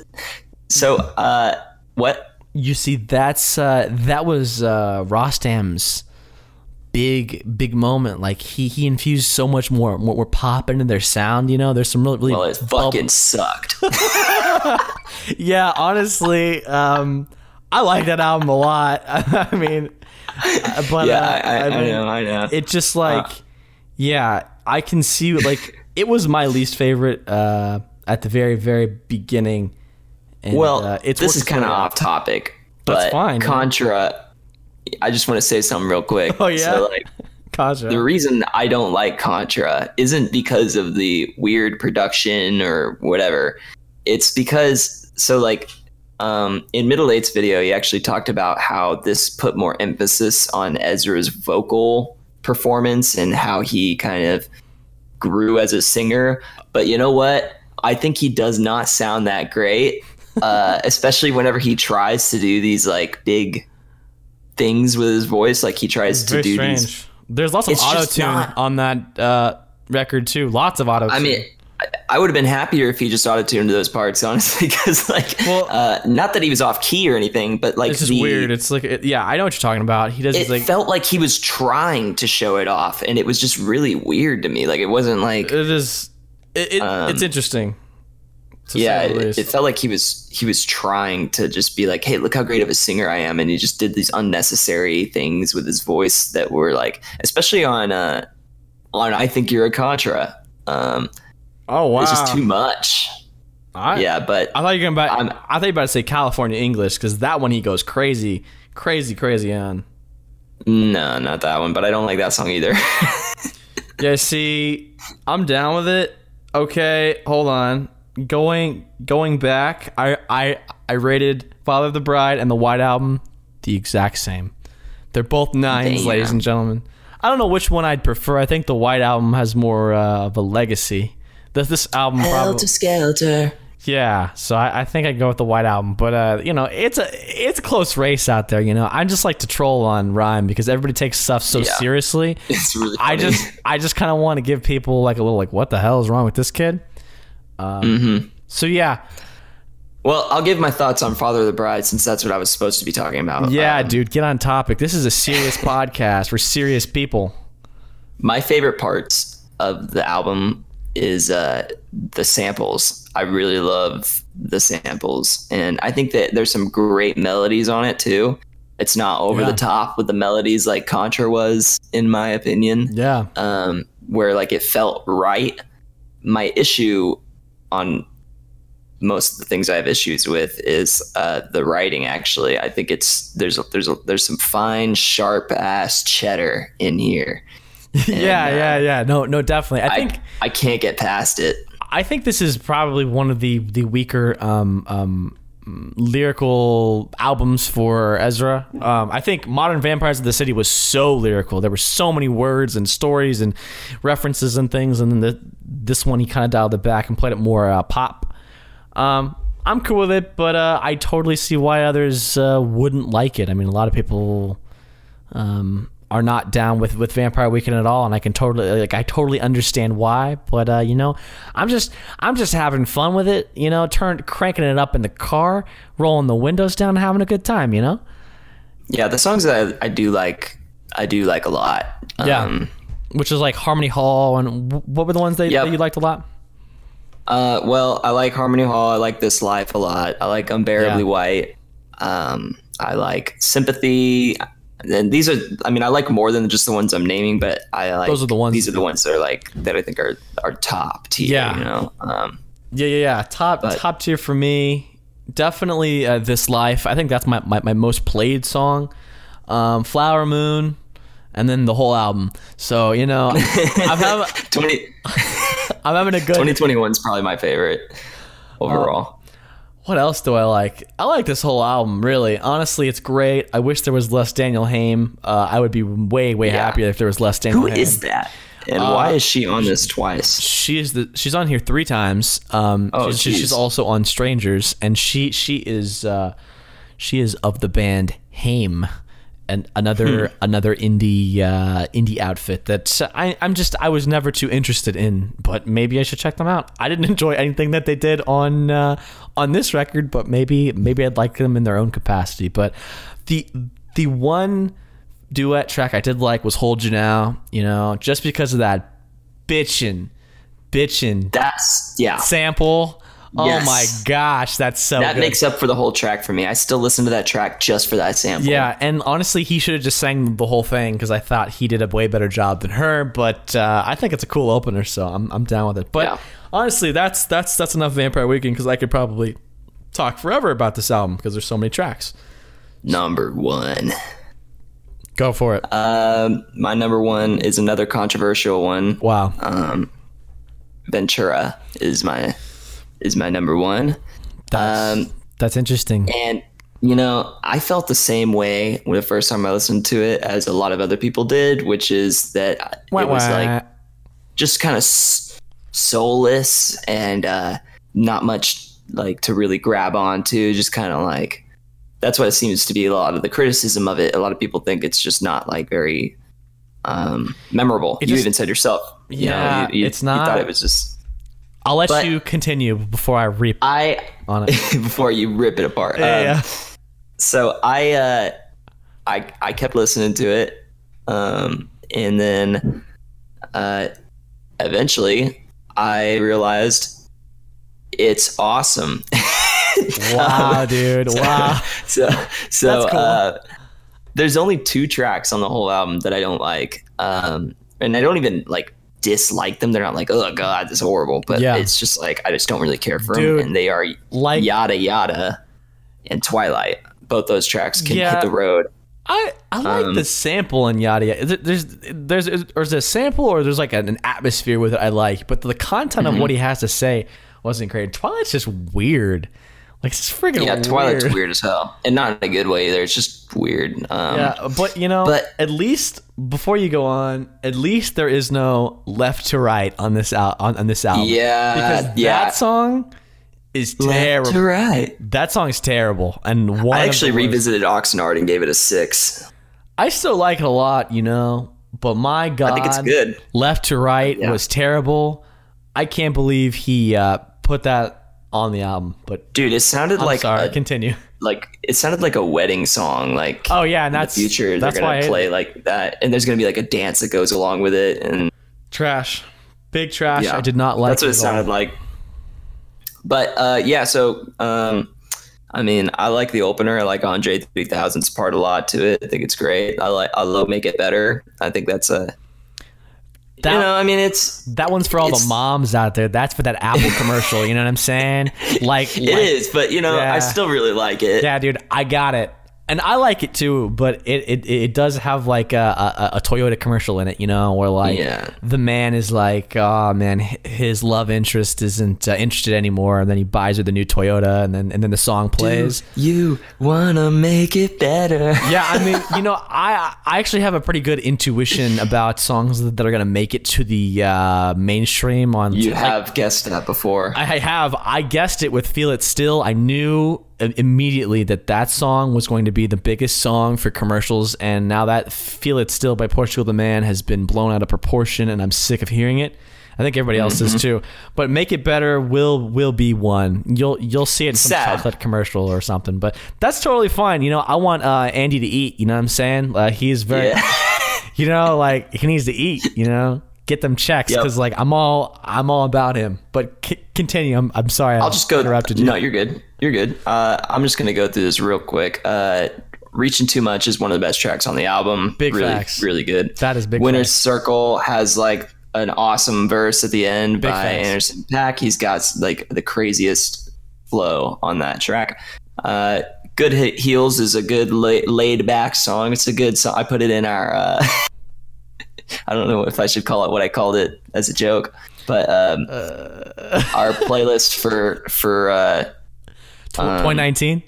Speaker 3: So, uh, what?
Speaker 2: you see, that's uh, that was uh, Rostam's big big moment. Like he he infused so much more more, more pop into their sound. You know, there's some really really
Speaker 3: Well, it fucking sucked.
Speaker 2: Yeah, honestly, um, I like that album a lot. I mean, uh, but
Speaker 3: yeah,
Speaker 2: uh,
Speaker 3: I, I, I,
Speaker 2: mean,
Speaker 3: know, I know.
Speaker 2: it just like, yeah, I can see like it was my least favorite uh, at the very very beginning. And,
Speaker 3: well,
Speaker 2: uh, it's
Speaker 3: this is kind of off topic,
Speaker 2: That's
Speaker 3: but
Speaker 2: fine, man.
Speaker 3: Contra. I just want to say something real quick.
Speaker 2: Oh, yeah?
Speaker 3: So, like,
Speaker 2: Contra.
Speaker 3: the reason I don't like Contra isn't because of the weird production or whatever. It's because so like um, in Middle Eight's video, he actually talked about how this put more emphasis on Ezra's vocal performance and how he kind of grew as a singer. But you know what? I think he does not sound that great, uh, especially whenever he tries to do these like big things with his voice. Like he tries to do
Speaker 2: strange.
Speaker 3: these
Speaker 2: There's lots of auto tune on that uh, record too. Lots of auto.
Speaker 3: I mean, I, would have been happier if he just auto-tuned those parts, honestly, because like,
Speaker 2: Well-
Speaker 3: uh, not that he was off key or anything, but like
Speaker 2: it's just
Speaker 3: the,
Speaker 2: weird. It's like it, yeah, I know what you're talking about. He does
Speaker 3: It
Speaker 2: like It
Speaker 3: felt like he was trying to show it off, and it was just really weird to me. Like it wasn't like,
Speaker 2: it is. It, it,
Speaker 3: Um,
Speaker 2: it's interesting.
Speaker 3: yeah, it, it felt like he was he was trying to just be like, hey, look how great of a singer I am, and he just did these unnecessary things with his voice that were like, especially on uh, on I think you're a Contra. Um,
Speaker 2: Oh wow!
Speaker 3: It's just too much.
Speaker 2: I,
Speaker 3: Yeah, but
Speaker 2: I thought you were gonna.
Speaker 3: I'm-
Speaker 2: I thought you were about to say California English because that one he goes crazy, crazy, crazy on.
Speaker 3: no, not that one. But I don't like that song either.
Speaker 2: Yeah, see, I'm down with it. Okay, hold on. Going going back, I I I rated Father of the Bride and the White Album the exact same. They're both nines,
Speaker 3: Damn.
Speaker 2: ladies and gentlemen. I don't know which one I'd prefer. I think the White Album has more uh, of a legacy. This this album probably
Speaker 3: skelter.
Speaker 2: yeah. So I, I think I'd go with the White Album, but uh, you know, it's a it's a close race out there. You know, I just like to troll on Rhyme because everybody takes stuff so
Speaker 3: Yeah.
Speaker 2: seriously.
Speaker 3: It's really.
Speaker 2: I just I just kind of want to give people like a little like what the hell is wrong with this kid? Um,
Speaker 3: Mm-hmm.
Speaker 2: So yeah,
Speaker 3: Well, I'll give my thoughts on Father of the Bride since that's what I was supposed to be talking about.
Speaker 2: yeah,
Speaker 3: Um,
Speaker 2: dude, get on topic. This is a serious podcast. We're serious people.
Speaker 3: my favorite parts of the album is uh, the samples. I really love the samples, and I think that there's some great melodies on it too. It's not over
Speaker 2: Yeah.
Speaker 3: the top with the melodies like Contra was, in my opinion.
Speaker 2: Yeah,
Speaker 3: um, where like it felt right. My issue on most of the things I have issues with is uh, the writing. Actually, I think it's there's a, there's a, there's some fine, sharp ass cheddar in here.
Speaker 2: yeah,
Speaker 3: uh,
Speaker 2: yeah, yeah. No, no, definitely. I
Speaker 3: I
Speaker 2: think
Speaker 3: I can't get past it.
Speaker 2: I think this is probably one of the the weaker um, um, lyrical albums for Ezra. Um, I think Modern Vampires of the City was so lyrical. There were so many words and stories and references and things, and then the, this one he kind of dialed it back and played it more uh, pop. Um, I'm cool with it, but uh, I totally see why others uh, wouldn't like it. I mean, a lot of people um, are not down with, with Vampire Weekend at all, and I can totally like I totally understand why. But uh, you know, I'm just I'm just having fun with it. You know, turn cranking it up in the car, rolling the windows down, having a good time. You know.
Speaker 3: Yeah, the songs that I, I do like, I do like a lot.
Speaker 2: Yeah.
Speaker 3: Um,
Speaker 2: Which is like Harmony Hall, and what were the ones that,
Speaker 3: Yep.
Speaker 2: that you liked a lot?
Speaker 3: Uh, well, I like Harmony Hall. I like This Life a lot. I like Unbearably
Speaker 2: Yeah.
Speaker 3: White. Um, I like Sympathy. And these are, I mean, I like more than just the ones I'm naming, but I like
Speaker 2: Those are the ones-
Speaker 3: These are the ones that are like that I think are are top tier.
Speaker 2: Yeah.
Speaker 3: you know. Um,
Speaker 2: Yeah, yeah, yeah. Top
Speaker 3: But-
Speaker 2: top tier for me. Definitely uh, this life. I think that's my, my, my most played song. Um, Flower Moon, and then the whole album. So you know, I'm having,
Speaker 3: 20,
Speaker 2: I'm having a good.
Speaker 3: 2021 is probably my favorite overall.
Speaker 2: What else do I like? I like this whole album, really. Honestly, it's great. I wish there was less Danielle Haim. Uh, I would be way, way
Speaker 3: Yeah.
Speaker 2: happier if there was less Danielle
Speaker 3: Who
Speaker 2: Haim.
Speaker 3: is that? And
Speaker 2: Uh,
Speaker 3: why is she on this twice?
Speaker 2: She is the. She's on here three times. Um,
Speaker 3: Oh,
Speaker 2: she's, she's also on Strangers, and she she is uh, she is of the band Haim, and another
Speaker 3: Hmm.
Speaker 2: another indie uh, indie outfit that I I'm just I was never too interested in, but maybe I should check them out. I didn't enjoy anything that they did on uh, on this record, but maybe maybe I'd like them in their own capacity. But the the one duet track I did like was "Hold You Now," you know, just because of that bitchin', bitchin'
Speaker 3: That's yeah.
Speaker 2: sample. Oh
Speaker 3: Yes.
Speaker 2: my gosh, that's so
Speaker 3: That
Speaker 2: good.
Speaker 3: makes up for the whole track for me. I still listen to that track just for that sample.
Speaker 2: yeah, and honestly, he should have just sang the whole thing because I thought he did a way better job than her. But uh, I think it's a cool opener, so I'm, I'm down with it. But
Speaker 3: Yeah.
Speaker 2: honestly, that's that's that's enough Vampire Weekend because I could probably talk forever about this album because there's so many tracks.
Speaker 3: Number one.
Speaker 2: Go for it.
Speaker 3: Um, my number one is another controversial one.
Speaker 2: wow.
Speaker 3: Um, Ventura is my is my number one,
Speaker 2: that's,
Speaker 3: um,
Speaker 2: that's interesting.
Speaker 3: and you know I felt the same way when the first time I listened to it as a lot of other people did, which is that
Speaker 2: Wah,
Speaker 3: it was
Speaker 2: wah.
Speaker 3: like just kind of soulless and uh, not much like to really grab onto. Just kind of like that's what it seems to be a lot of the criticism of it. A lot of people think it's just not like very um, memorable.
Speaker 2: It
Speaker 3: you
Speaker 2: just-
Speaker 3: even said yourself. you know,
Speaker 2: Yeah,
Speaker 3: you, you-
Speaker 2: it's
Speaker 3: You
Speaker 2: not-
Speaker 3: thought it was just.
Speaker 2: I'll let
Speaker 3: but-
Speaker 2: you continue before I reap
Speaker 3: I
Speaker 2: on it.
Speaker 3: before you rip it apart.
Speaker 2: Yeah,
Speaker 3: Um,
Speaker 2: yeah.
Speaker 3: so I uh I I kept listening to it um and then uh eventually I realized it's awesome.
Speaker 2: Wow, dude. Wow.
Speaker 3: so so
Speaker 2: That's cool.
Speaker 3: uh there's only two tracks on the whole album that I don't like. Um and I don't even like dislike them. They're not like, oh god, this is horrible. But
Speaker 2: Yeah.
Speaker 3: it's just like I just don't really care for
Speaker 2: Dude,
Speaker 3: them, and they are
Speaker 2: like-
Speaker 3: yada yada and Twilight. Both those tracks can
Speaker 2: Yeah.
Speaker 3: hit the road.
Speaker 2: I, I like
Speaker 3: Um,
Speaker 2: the sample and yada yada. There's there's or is it a sample or there's like an, an atmosphere with it I like, but the content
Speaker 3: Mm-hmm.
Speaker 2: of what he has to say wasn't great. Twilight's just weird. Like it's freaking
Speaker 3: Yeah,
Speaker 2: weird.
Speaker 3: Twilight's weird as hell, and not in a good way either. It's just weird. Um,
Speaker 2: Yeah, but you know,
Speaker 3: but-
Speaker 2: at least before you go on, at least there is no left to right on this out on, on this album.
Speaker 3: Yeah,
Speaker 2: because
Speaker 3: yeah.
Speaker 2: that song is
Speaker 3: Left
Speaker 2: terrible.
Speaker 3: to right.
Speaker 2: That song's terrible, and one
Speaker 3: I actually revisited Oxnard and gave it a six.
Speaker 2: I still like it a lot, you know, but my God,
Speaker 3: I think it's good.
Speaker 2: Left to right
Speaker 3: Yeah.
Speaker 2: was terrible. I can't believe he uh, put that on the album. But
Speaker 3: Dude, it sounded
Speaker 2: I'm
Speaker 3: like
Speaker 2: sorry,
Speaker 3: a,
Speaker 2: continue.
Speaker 3: like it sounded like a wedding song. Like
Speaker 2: Oh yeah, and
Speaker 3: in
Speaker 2: that's
Speaker 3: the future
Speaker 2: That's
Speaker 3: they're gonna play
Speaker 2: it.
Speaker 3: like that, and there's gonna be like a dance that goes along with it, and
Speaker 2: trash, big trash.
Speaker 3: yeah,
Speaker 2: I did not like.
Speaker 3: That's what it
Speaker 2: all.
Speaker 3: sounded like. But uh, yeah, so um, I mean, I like the opener. I like Andre 3000's part a lot to it. I think it's great. I like I love Make It Better. I think that's a
Speaker 2: That-
Speaker 3: you know, I mean, it's
Speaker 2: That one's for all the moms out there. That's for that Apple commercial. You know what I'm saying? Like,
Speaker 3: it is, but you know,
Speaker 2: Yeah.
Speaker 3: I still really like it.
Speaker 2: Yeah, dude, I got it, and I like it too. But it it, it does have like a, a, a Toyota commercial in it, you know, where like
Speaker 3: Yeah.
Speaker 2: the man is like, oh man, his love interest isn't uh, interested anymore, and then he buys her the new Toyota, and then and then the song plays.
Speaker 3: Do You wanna make it better?
Speaker 2: Yeah, I mean, you know, I I actually have a pretty good intuition about songs that are gonna make it to the uh, mainstream on.
Speaker 3: You
Speaker 2: like,
Speaker 3: have guessed that before.
Speaker 2: I have. I guessed it with "Feel It Still." I knew immediately that that song was going to be the biggest song for commercials, and now that "Feel It Still" by Portugal the Man has been blown out of proportion, and I'm sick of hearing it. I think everybody else
Speaker 3: Mm-hmm.
Speaker 2: is too. But "Make It Better" will will be one. You'll you'll see it in some
Speaker 3: Sad.
Speaker 2: chocolate commercial or something. But that's totally fine. You know, I want uh, Andy to eat. You know what I'm saying? Uh, he's very
Speaker 3: Yeah.
Speaker 2: you know, like he needs to eat, you know, get them checks
Speaker 3: Yep.
Speaker 2: because like I'm all I'm all about him. But c- continue. I'm, I'm sorry.
Speaker 3: I'll just go.
Speaker 2: interrupted you.
Speaker 3: No, you're good. You're good. Uh, I'm just gonna go through this real quick. Uh, Reachin' 2 Much is one of the best tracks on the album.
Speaker 2: Big
Speaker 3: really,
Speaker 2: facts.
Speaker 3: really good.
Speaker 2: That is big
Speaker 3: Winner's
Speaker 2: facts.
Speaker 3: Circle has like an awesome verse at the end
Speaker 2: Big
Speaker 3: by
Speaker 2: facts.
Speaker 3: Anderson .Paak. He's got like the craziest flow on that track. Uh, Good He- Heels is a good la- laid back song. It's a good song. I put it in our. Uh, I don't know if I should call it what I called it as a joke, but um, our playlist for for uh,
Speaker 2: 2019.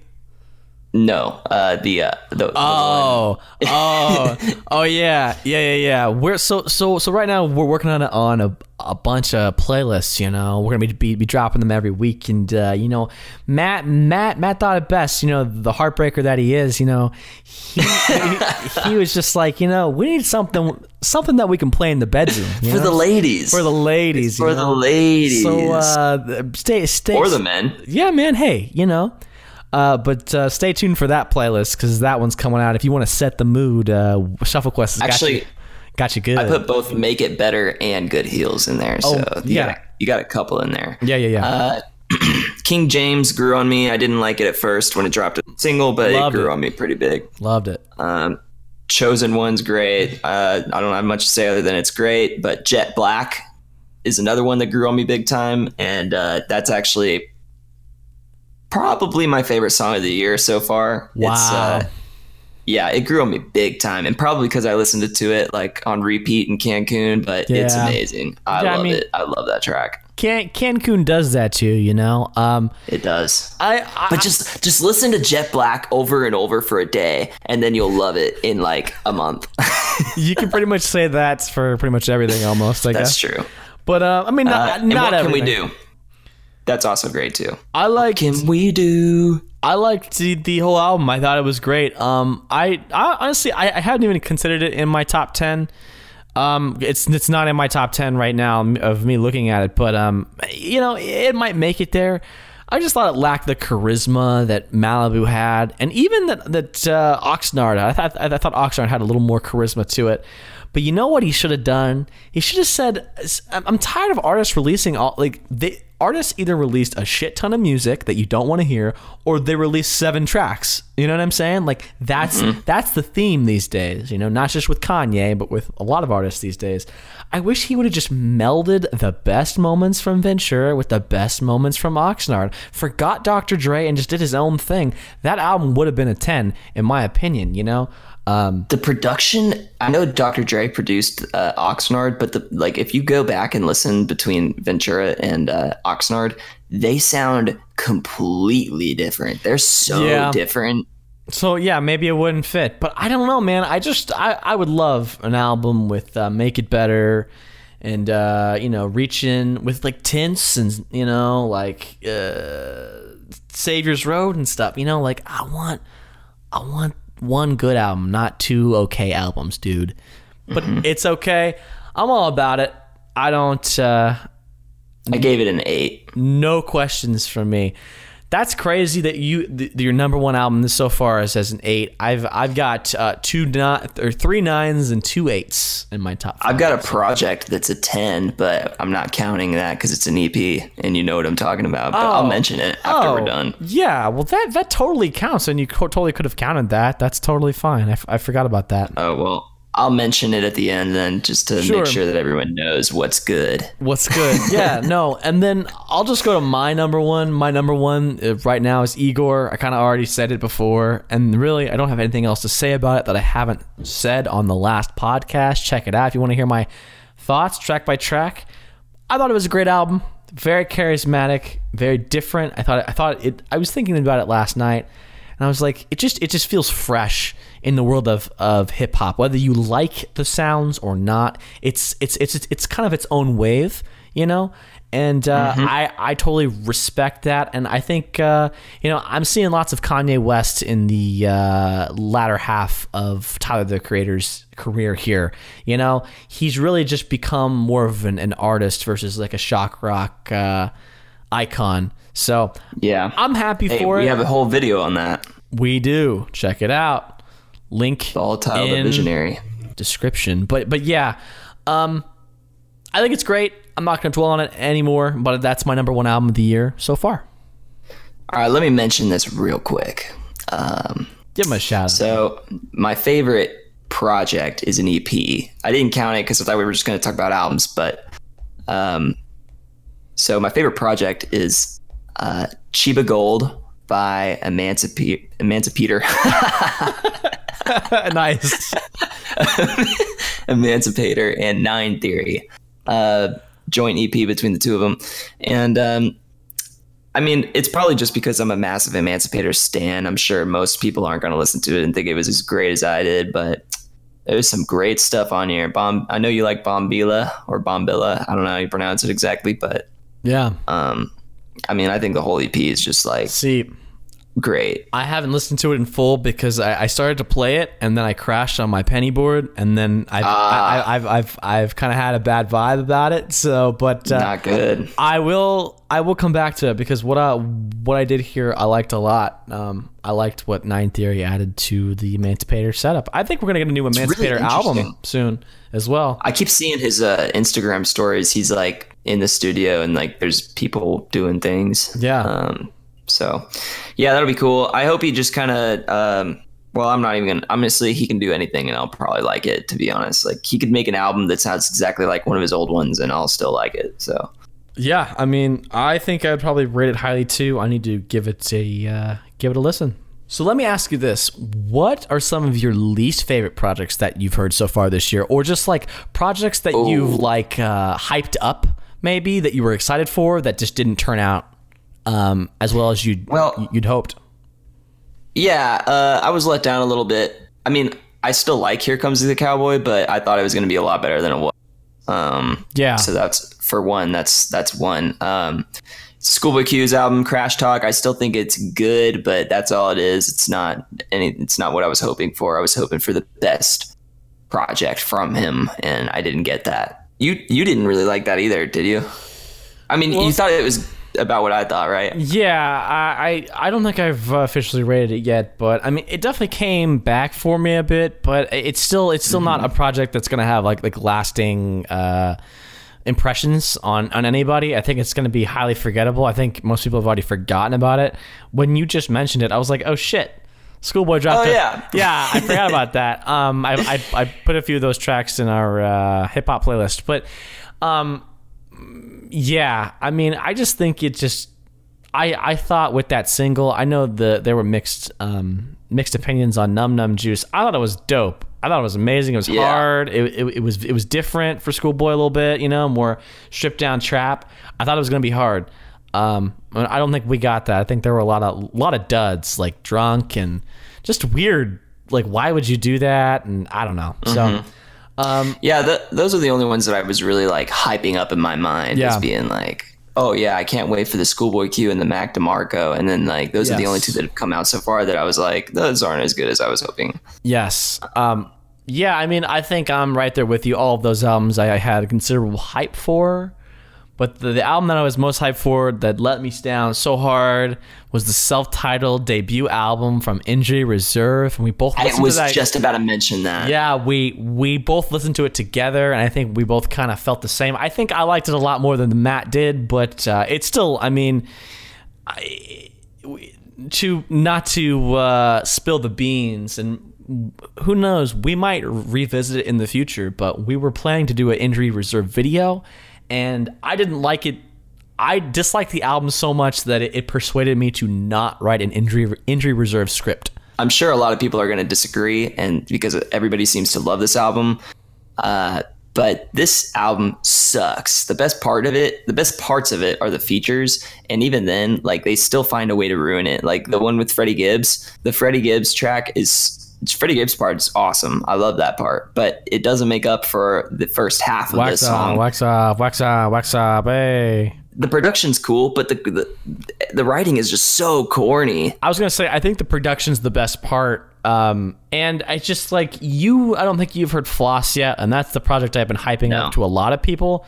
Speaker 3: No uh, the uh, the, the one-
Speaker 2: Oh, oh, oh yeah, yeah, yeah, yeah. We're so so so right now we're working on a, on a, a bunch of playlists. You know, we're gonna be be, be dropping them every week, and uh, you know, Matt Matt Matt thought it best. You know, the heartbreaker that he is. You know, he, he, he was just like, you know, we need something something that we can play in the bedroom you
Speaker 3: for
Speaker 2: know?
Speaker 3: the ladies
Speaker 2: for the ladies. you
Speaker 3: for the ladies
Speaker 2: So uh, stay stay
Speaker 3: or the men.
Speaker 2: yeah, man. Hey, you know. Uh, but uh, stay tuned for that playlist because that one's coming out. If you want to set the mood, uh, Shuffle Quest
Speaker 3: Actually,
Speaker 2: got you, got you good.
Speaker 3: I put both "Make It Better" and "Good Heels" in there, so
Speaker 2: Oh,
Speaker 3: you
Speaker 2: yeah.
Speaker 3: got you got a couple in there.
Speaker 2: yeah, yeah, yeah.
Speaker 3: Uh, King James grew on me. I didn't like it at first when it dropped a single, but
Speaker 2: Loved
Speaker 3: it grew
Speaker 2: it.
Speaker 3: on me pretty big.
Speaker 2: Loved it.
Speaker 3: Um, Chosen One's great. Uh, I don't have much to say other than it's great. But Jet Black is another one that grew on me big time, and uh, that's actually probably my favorite song of the year so far. It's,
Speaker 2: Wow.
Speaker 3: uh, yeah, it grew on me big time, and probably because I listened to it like on repeat in Cancun. But it's amazing. I
Speaker 2: Yeah, I
Speaker 3: love
Speaker 2: mean-
Speaker 3: it. I love that track.
Speaker 2: Can Cancun does that too, you know. Um,
Speaker 3: It does.
Speaker 2: I, I
Speaker 3: But just just listen to Jet Black over and over for a day, and then you'll love it in like a month.
Speaker 2: you can pretty much say that for pretty much everything almost. I guess
Speaker 3: That's
Speaker 2: guess.
Speaker 3: true.
Speaker 2: But uh, I mean,
Speaker 3: Uh,
Speaker 2: not,
Speaker 3: and
Speaker 2: not
Speaker 3: what can we do? That's also great too.
Speaker 2: I like
Speaker 3: Can we do?
Speaker 2: I liked the, the whole album. I thought it was great. Um, I, I honestly, I, I hadn't even considered it in my top ten. Um, it's it's not in my top ten right now of me looking at it, but um, you know, it might make it there. I just thought it lacked the charisma that Malibu had, and even that that uh, Oxnard. I thought I thought Oxnard had a little more charisma to it. But you know what he should have done? He should have said, "I'm I'm tired of artists releasing all like they." Artists either released a shit ton of music that you don't want to hear, or they released seven tracks. You know what I'm saying? Like that's mm-hmm. that's the theme these days. You know, not just with Kanye, but with a lot of artists these days. I wish he would have just melded the best moments from Ventura with the best moments from Oxnard. Forgot Dr. Dre and just did his own thing. That album would have been a ten, in my opinion. You know. Um,
Speaker 3: the production i know dr dre produced uh, oxnard but the like if you go back and listen between ventura and uh, oxnard they sound completely different they're so
Speaker 2: Yeah.
Speaker 3: different
Speaker 2: So yeah, maybe it wouldn't fit, but I don't know, man. I just I, I would love an album with uh, "Make It Better" and uh, you know reach in with like tints and you know like uh, Savior's Road and stuff. You know, like I want I want one good album, not two okay albums, dude. But it's okay. I'm all about it. I don't. Uh,
Speaker 3: i gave it an eight
Speaker 2: no questions from me. That's crazy that you th- your number one album so far is as an eight. I've I've got uh, two ni- or three nines and two eights in my top.
Speaker 3: i've got a project that's a 10 but i'm not counting that because it's an ep and you know what i'm talking about but i'll
Speaker 2: Oh.
Speaker 3: mention it after
Speaker 2: Oh,
Speaker 3: we're done
Speaker 2: Yeah, well that that totally counts, and you co- totally could have counted that. That's totally fine. I, f- I forgot about that.
Speaker 3: oh well i'll mention it at the end then just to
Speaker 2: Sure.
Speaker 3: make sure that everyone knows what's good
Speaker 2: What's good? yeah, no, and then I'll just go to my number one. My number one uh, right now is Igor. I kind of already said it before, and really, I don't have anything else to say about it that I haven't said on the last podcast. Check it out if you want to hear my thoughts track by track. I thought it was a great album, very charismatic, very different. I thought I thought it. I was thinking about it last night, and I was like, it just it just feels fresh in the world of of hip hop. Whether you like the sounds or not, it's it's it's it's kind of its own wave, you know. And uh, I I totally respect that, and I think uh, you know I'm seeing lots of Kanye West in the uh, latter half of Tyler the Creator's career here. You know, he's really just become more of an, an artist versus like a shock rock uh, icon. So
Speaker 3: yeah
Speaker 2: I'm happy
Speaker 3: hey,
Speaker 2: for
Speaker 3: we
Speaker 2: it.
Speaker 3: We have a whole video on that
Speaker 2: we do. Check it out. Link
Speaker 3: the
Speaker 2: in
Speaker 3: visionary
Speaker 2: description. But but yeah, um, I think it's great. I'm not going to dwell on it anymore. But that's my number one album of the year so far.
Speaker 3: All right, let me mention this real quick. Um,
Speaker 2: Give him a shout
Speaker 3: so, my favorite project is an EP. I didn't count it because I thought we were just going to talk about albums, but um, so my favorite project is uh, Chiba Gold by Emancipe- Emancipator.
Speaker 2: nice.
Speaker 3: Emancipator and Nine Theory, uh, joint EP between the two of them. And um, I mean, it's probably just because I'm a massive Emancipator stan. I'm sure most people aren't going to listen to it and think it was as great as I did, but there's some great stuff on here. Bomb. I know you like Bombila or Bombilla. I don't know how you pronounce it exactly, but
Speaker 2: Yeah.
Speaker 3: um, I mean, I think the whole EP is just like
Speaker 2: See,
Speaker 3: great.
Speaker 2: I haven't listened to it in full because I, I started to play it and then I crashed on my penny board and then I've I, I, I've I've I've kind of had a bad vibe about it. So, but uh,
Speaker 3: Not good.
Speaker 2: I will I will come back to it because what I what I did here I liked a lot. Um, I liked what Nine Theory added to the Emancipator setup. I think we're gonna get a new
Speaker 3: really
Speaker 2: Emancipator album soon as well.
Speaker 3: I keep seeing his uh, Instagram stories. He's like in the studio and like there's people doing things.
Speaker 2: Yeah.
Speaker 3: Um, so yeah, that'll be cool. I hope he just kind of. Um, well, I'm not even gonna. Honestly, he can do anything, and I'll probably like it. To be honest, like he could make an album that sounds exactly like one of his old ones, and I'll still like it. So
Speaker 2: Yeah, I mean, I think I'd probably rate it highly too. I need to give it a uh, give it a listen. So let me ask you this: What are some of your least favorite projects that you've heard so far this year, or just like projects that you've like uh, hyped up, maybe that you were excited for that just didn't turn out um, as well as you
Speaker 3: Well-
Speaker 2: you'd hoped?
Speaker 3: yeah, uh, I was let down a little bit. I mean, I still like Here Comes the Cowboy, but I thought it was going to be a lot better than it was. Um,
Speaker 2: Yeah,
Speaker 3: So that's for one. That's that's one. Um, Schoolboy Q's album Crash Talk. I still think it's good, but that's all it is. It's not any. It's not what I was hoping for. I was hoping for the best project from him, and I didn't get that. You you didn't really like that either, did you? I mean, you thought it was about what I thought, right?
Speaker 2: Yeah, I, I I don't think I've officially rated it yet, but I mean, it definitely came back for me a bit. But it's still it's still not a project that's gonna have like like lasting uh, impressions on on anybody. I think it's going to be highly forgettable. I think most people have already forgotten about it. When you just mentioned it, I was like, oh shit. Schoolboy dropped.
Speaker 3: Oh,
Speaker 2: a-
Speaker 3: yeah.
Speaker 2: yeah. I forgot about that. Um, I, I I put a few of those tracks in our uh, hip hop playlist, but um, yeah. I mean, I just think it just. I I thought with that single, I know the there were mixed um mixed opinions on Num Num Juice. I thought it was dope. I thought it was amazing. It was
Speaker 3: Yeah.
Speaker 2: hard. It, it, it was it was different for Schoolboy a little bit. You know, more stripped down trap. I thought it was gonna be hard. Um, I don't think we got that. I think there were a lot of lot of duds, like drunk and just weird. Like, why would you do that? And I don't know. So, um,
Speaker 3: Yeah, th those are the only ones that I was really like hyping up in my mind
Speaker 2: Yeah.
Speaker 3: as being like, oh yeah, I can't wait for the Schoolboy Q and the Mac DeMarco, and then like those are the only two that have come out so far that I was like, those aren't as good as I was hoping.
Speaker 2: Yes. Um, yeah, I mean, I think I'm right there with you. All of those albums I, I had considerable hype for. But the, the album that I was most hyped for that let me down so hard was the self titled debut album from Injury Reserve. And we both
Speaker 3: I was just about to mention that.
Speaker 2: yeah, we we both listened to it together, and I think we both kind of felt the same. I think I liked it a lot more than Matt did, but uh, it's still, I mean, I, we- to not to uh, spill the beans, and who knows, we might revisit it in the future. But we were planning to do an injury reserve video, and I didn't like it. I disliked the album so much that it, it persuaded me to not write an injury injury reserve script.
Speaker 3: I'm sure a lot of people are going to disagree, and because everybody seems to love this album. Uh, but this album sucks. The best part of it, the best parts of it, are the features, and even then, like they still find a way to ruin it. Like the one with Freddie Gibbs, the Freddie Gibbs track is Freddie Gibbs part is awesome. I love that part, but it doesn't make up for the first half of this song.
Speaker 2: wax off, wax off, wax off, hey.
Speaker 3: The production's cool, but the, the the writing is just so corny.
Speaker 2: I was gonna say I think the production's the best part. Um, and I just like you. I don't think you've heard Floss yet, and that's the project I've been hyping
Speaker 3: No.
Speaker 2: up to a lot of people.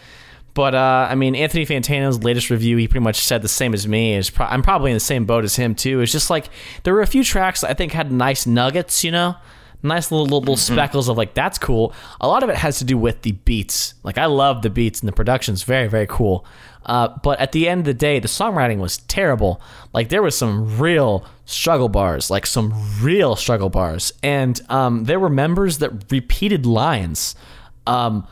Speaker 2: But uh, I mean, Anthony Fantano's latest review, he pretty much said the same as me. Is pro- I'm probably in the same boat as him too. It's just like there were a few tracks that I think had nice nuggets, you know, nice little little, little speckles of like that's cool. A lot of it has to do with the beats. Like I love the beats and the production's very very cool. Uh, but at the end of the day, the songwriting was terrible. Like there was some real struggle bars, like some real struggle bars, and um, there were members that repeated lines. Um,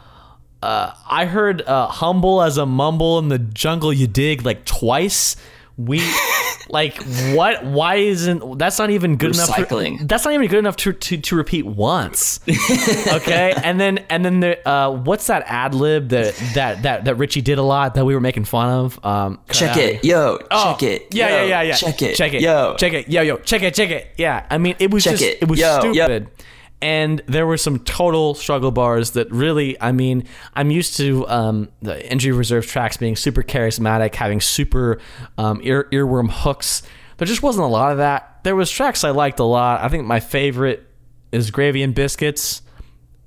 Speaker 2: uh, I heard uh, "humble as a mumble in the jungle you dig" like twice. We like what? Why isn't that's not even good enough?
Speaker 3: Recycling.
Speaker 2: For, that's not even good enough to, to, to repeat once. okay, and then and then the uh, what's that ad lib that that that that Richie did a lot that we were making fun of? Um,
Speaker 3: Check it, yo.
Speaker 2: Oh,
Speaker 3: check it,
Speaker 2: Yeah,
Speaker 3: yo,
Speaker 2: yeah, yeah, yeah.
Speaker 3: Check it,
Speaker 2: Check it.
Speaker 3: yo.
Speaker 2: Check it. Yo, yo. Check it. Check it. Yeah. I mean, it was
Speaker 3: Check
Speaker 2: just
Speaker 3: it,
Speaker 2: it, was
Speaker 3: yo, yo.
Speaker 2: stupid. And there were some total struggle bars that really, I mean, I'm used to um, the injury reserve tracks being super charismatic, having super um, ear, earworm hooks. There just wasn't a lot of that. There was tracks I liked a lot. I think my favorite is Gravy and Biscuits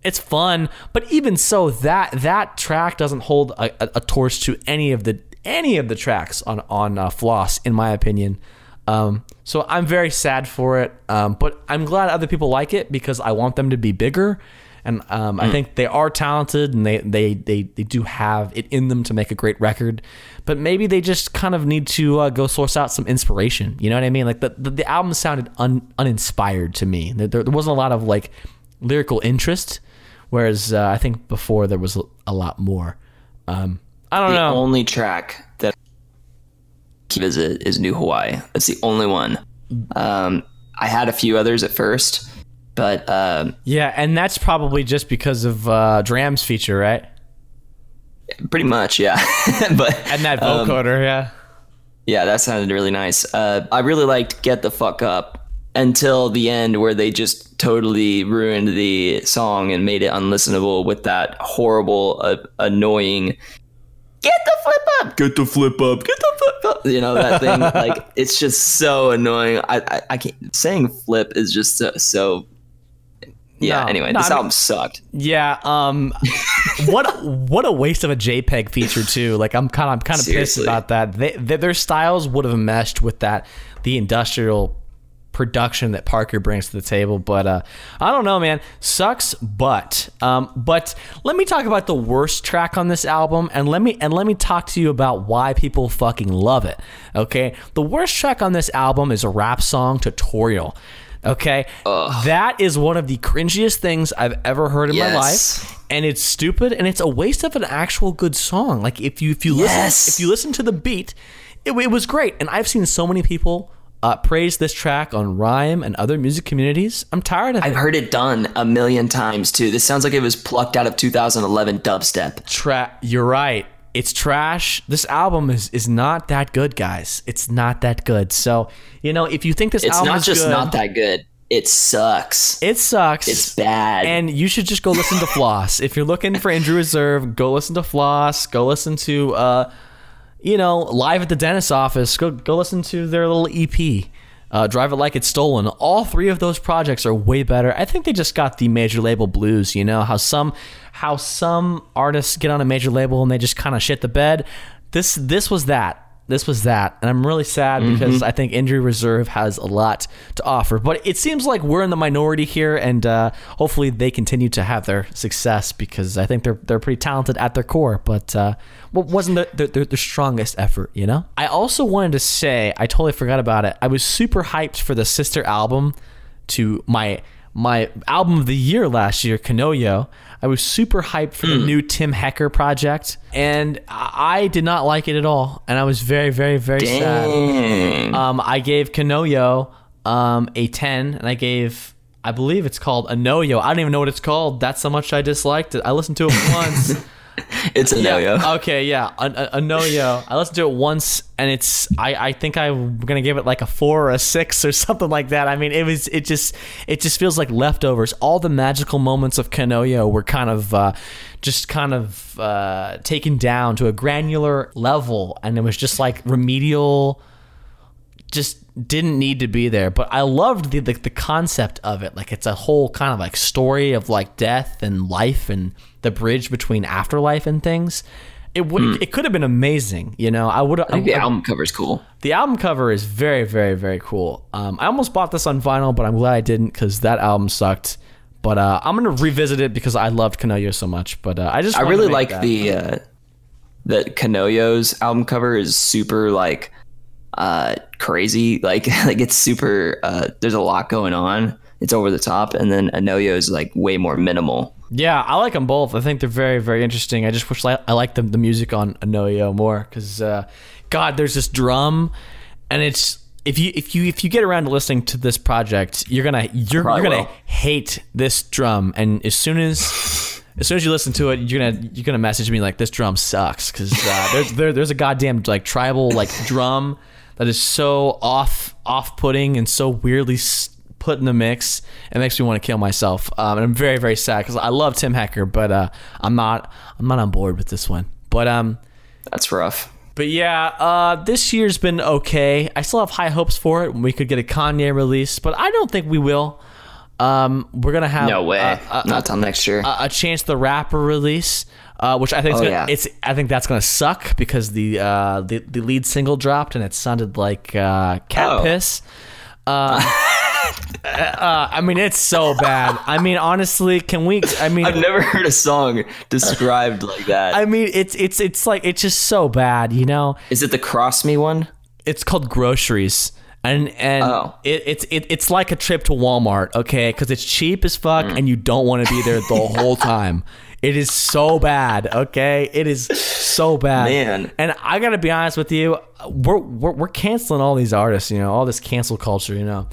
Speaker 2: it's fun but even so that that track doesn't hold a, a, a torch to any of the any of the tracks on on uh, floss in my opinion um, so i'm very sad for it um, but i'm glad other people like it because i want them to be bigger and um, I think they are talented and they, they, they, they do have it in them to make a great record. But maybe they just kind of need to uh, go source out some inspiration. You know what I mean? Like the, the, the album sounded un, uninspired to me. There, there wasn't a lot of like lyrical interest, whereas uh, I think before there was a, a lot more. Um, I don't
Speaker 3: The
Speaker 2: know.
Speaker 3: only track that I visit is New Hawaii. That's the only one. Um, I had a few others at first, but um,
Speaker 2: yeah, and that's probably just because of uh, Dram's feature, right?
Speaker 3: pretty much, yeah. but
Speaker 2: And that
Speaker 3: um,
Speaker 2: vocoder, yeah.
Speaker 3: Yeah, that sounded really nice. Uh, I really liked "Get the Fuck Up" until the end, where they just totally ruined the song and made it unlistenable with that horrible, uh, annoying "Get the flip up, get the flip up, get the flip up." You know that thing? like it's just so annoying. I, I, I can't. Saying "flip" is just so. so yeah.
Speaker 2: No,
Speaker 3: anyway,
Speaker 2: no,
Speaker 3: this
Speaker 2: I mean-
Speaker 3: album sucked.
Speaker 2: Yeah, um what what a waste of a JPEG feature too. Like I'm kind of I'm kind of pissed about that. They, they, their styles would have meshed with that the industrial production that Parker brings to the table. But uh, I don't know, man. Sucks, but um, but let me talk about the worst track on this album, and let me and let me talk to you about why people fucking love it. Okay, the worst track on this album is a rap song tutorial. Okay, that is one of the cringiest things I've ever heard in my life and it's stupid and it's a waste of an actual good song like if you if you listen if you listen to the beat it, it was great and i've seen so many people uh, praise this track on rhyme and other music communities i'm tired of it.
Speaker 3: I've
Speaker 2: it
Speaker 3: heard it done a million times too. This sounds like it was plucked out of 2011 dubstep.
Speaker 2: Tra- you're right it's trash this album is is not that good guys it's not that good so you know if you think this
Speaker 3: It's
Speaker 2: album
Speaker 3: not
Speaker 2: is
Speaker 3: just
Speaker 2: good,
Speaker 3: not just not that good. It sucks.
Speaker 2: it sucks
Speaker 3: It's bad.
Speaker 2: And you should just go listen to Floss. If you're looking for Injury Reserve, go listen to Floss. Go listen to, uh, you know, Live at the Dentist's Office. Go go listen to their little EP. Uh, Drive It Like It's Stolen. All three of those projects are way better. I think they just got the major label blues. You know how some how some artists get on a major label and they just kind of shit the bed. This this was that this was that. And i'm really sad because i think injury reserve has a lot to offer. But it seems like we're in the minority here and uh, hopefully they continue to have their success because i think they're they're pretty talented at their core. But uh, what wasn't their, their, their, their strongest effort you know? I also wanted to say i totally forgot about it. I was super hyped for the sister album to my my album of the year last year, Konoyo. I was super hyped for the new Tim Hecker project, and I did not like it at all, and I was very, very, very sad. Um, I gave Konoyo um, a ten, and I gave. I believe it's called Anoyo. I don't even know what it's called. That's how much I disliked it. I listened to it once.
Speaker 3: It's a no-yo.
Speaker 2: Okay, yeah, a, a, a no-yo. I listened to it once, and it's. I, I think I'm gonna give it like a four or a six or something like that. I mean, it was. It just. It just feels like leftovers. All the magical moments of Konoyo were kind of. Uh, just kind of uh, taken down to a granular level, and it was just like remedial just didn't need to be there. But I loved the, the the concept of it. Like it's a whole kind of like story of like death and life and the bridge between afterlife and things. It would it could have been amazing, you know. I would
Speaker 3: I think the album cover's cool.
Speaker 2: the album cover is very very very cool. Um, I almost bought this on vinyl, but I'm glad I didn't because that album sucked. But uh, I'm gonna revisit it because I loved Konoyo so much. But uh, I just
Speaker 3: I really like
Speaker 2: that.
Speaker 3: the uh, the Konoyo's album cover is super like uh crazy. Like like it's super. Uh, there's a lot going on. It's over the top, and then Anoyo is like way more minimal.
Speaker 2: Yeah, I like them both. I think they're very, very interesting. I just wish I, I like the, the music on Anoyo more because, uh, God, there's this drum, and it's if you if you if you get around to listening to this project, you're gonna you're, you're gonna
Speaker 3: will.
Speaker 2: hate this drum, and as soon as as soon as you listen to it, you're gonna you're gonna message me like this drum sucks because uh, there's there, there's a goddamn like tribal like drum that is so off off putting and so weirdly put in the mix. It makes me want to kill myself, um, and I'm very very sad because I love Tim Hecker, but uh, I'm not I'm not on board with this one. But um,
Speaker 3: That's rough.
Speaker 2: but yeah, uh, this year's been okay. I still have high hopes for it. We could get a Kanye release, but I don't think we will. Um, we're gonna have
Speaker 3: No way.
Speaker 2: uh,
Speaker 3: Not till next year.
Speaker 2: a, a Chance the Rapper release, uh, which I think
Speaker 3: Oh,
Speaker 2: gonna,
Speaker 3: yeah.
Speaker 2: it's I think that's gonna suck because the uh, the the lead single dropped and it sounded like uh, cat
Speaker 3: Oh.
Speaker 2: piss. Um, uh, I mean, it's so bad. I mean, honestly, can we? I mean,
Speaker 3: I've never heard a song described like that.
Speaker 2: I mean, it's it's it's like it's just so bad, you know.
Speaker 3: Is it the Cross Me one?
Speaker 2: It's called groceries. And and
Speaker 3: Oh.
Speaker 2: it, it's it, it's like a trip to Walmart, okay? Because it's cheap as fuck,
Speaker 3: Mm.
Speaker 2: and you don't want to be there the whole time. It is so bad, okay? It is so bad,
Speaker 3: Man.
Speaker 2: And I gotta be honest with you, we're we're, we're canceling all these artists, you know, all this cancel culture, you know.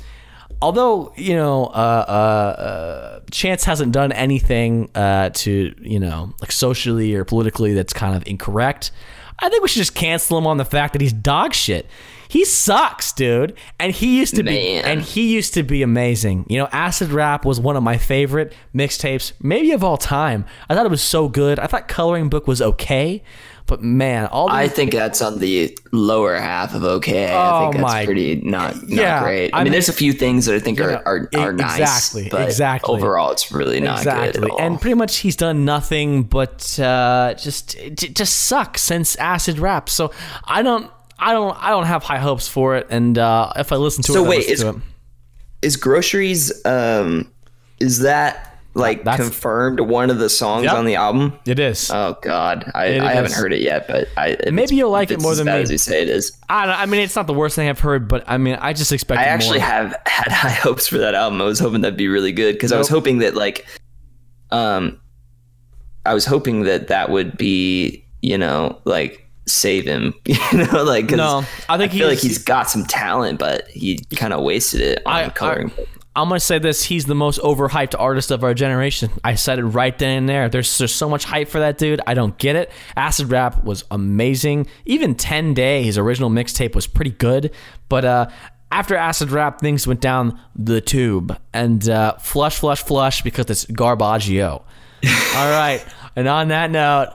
Speaker 2: Although you know, uh, uh, uh, Chance hasn't done anything uh, to you know, like socially or politically that's kind of incorrect. I think we should just cancel him on the fact that he's dog shit. He sucks, dude. And he used to be and he used to be amazing. You know, Acid Rap was one of my favorite mixtapes, maybe of all time. I thought it was so good. I thought Coloring Book was okay, but man, all
Speaker 3: I think that's on the lower half of okay. I
Speaker 2: Oh
Speaker 3: think that's
Speaker 2: my-
Speaker 3: pretty not not
Speaker 2: Yeah,
Speaker 3: great. I,
Speaker 2: I
Speaker 3: mean,
Speaker 2: mean-
Speaker 3: there's a few things that I think
Speaker 2: know,
Speaker 3: are are, are nice,
Speaker 2: exactly,
Speaker 3: but
Speaker 2: exactly.
Speaker 3: overall, it's really not
Speaker 2: exactly.
Speaker 3: good at all.
Speaker 2: And pretty much he's done nothing but uh, just it just sucks since Acid Rap. So I don't I don't I don't have high hopes for it. And uh, if I listen to
Speaker 3: So
Speaker 2: it, I
Speaker 3: wait, is-
Speaker 2: to it.
Speaker 3: is groceries um is that like
Speaker 2: That's-
Speaker 3: confirmed one of the songs
Speaker 2: Yep.
Speaker 3: on the album?
Speaker 2: It is.
Speaker 3: Oh God, I,
Speaker 2: It
Speaker 3: I haven't heard it yet, but I
Speaker 2: Maybe you'll like it more than me.
Speaker 3: as you say it is.
Speaker 2: I, don't, I mean, it's not the worst thing I've heard, but I mean, I just expect.
Speaker 3: I actually
Speaker 2: more.
Speaker 3: have had high hopes for that album. I was hoping that'd be really good because I was hoping that like, um, I was hoping that that would be you know like save him, you know, like
Speaker 2: No, I think
Speaker 3: feel like
Speaker 2: he's-
Speaker 3: he's got some talent, but he kind of wasted it on
Speaker 2: I-
Speaker 3: coloring.
Speaker 2: I'm gonna say this: he's the most overhyped artist of our generation. I said it right then and there. There's there's so much hype for that dude. I don't get it. Acid Rap was amazing. Even 10 Day, his original mixtape, was pretty good. But uh, after Acid Rap, things went down the tube and uh, flush, flush, flush because it's Garbaggio. All right. And on that note,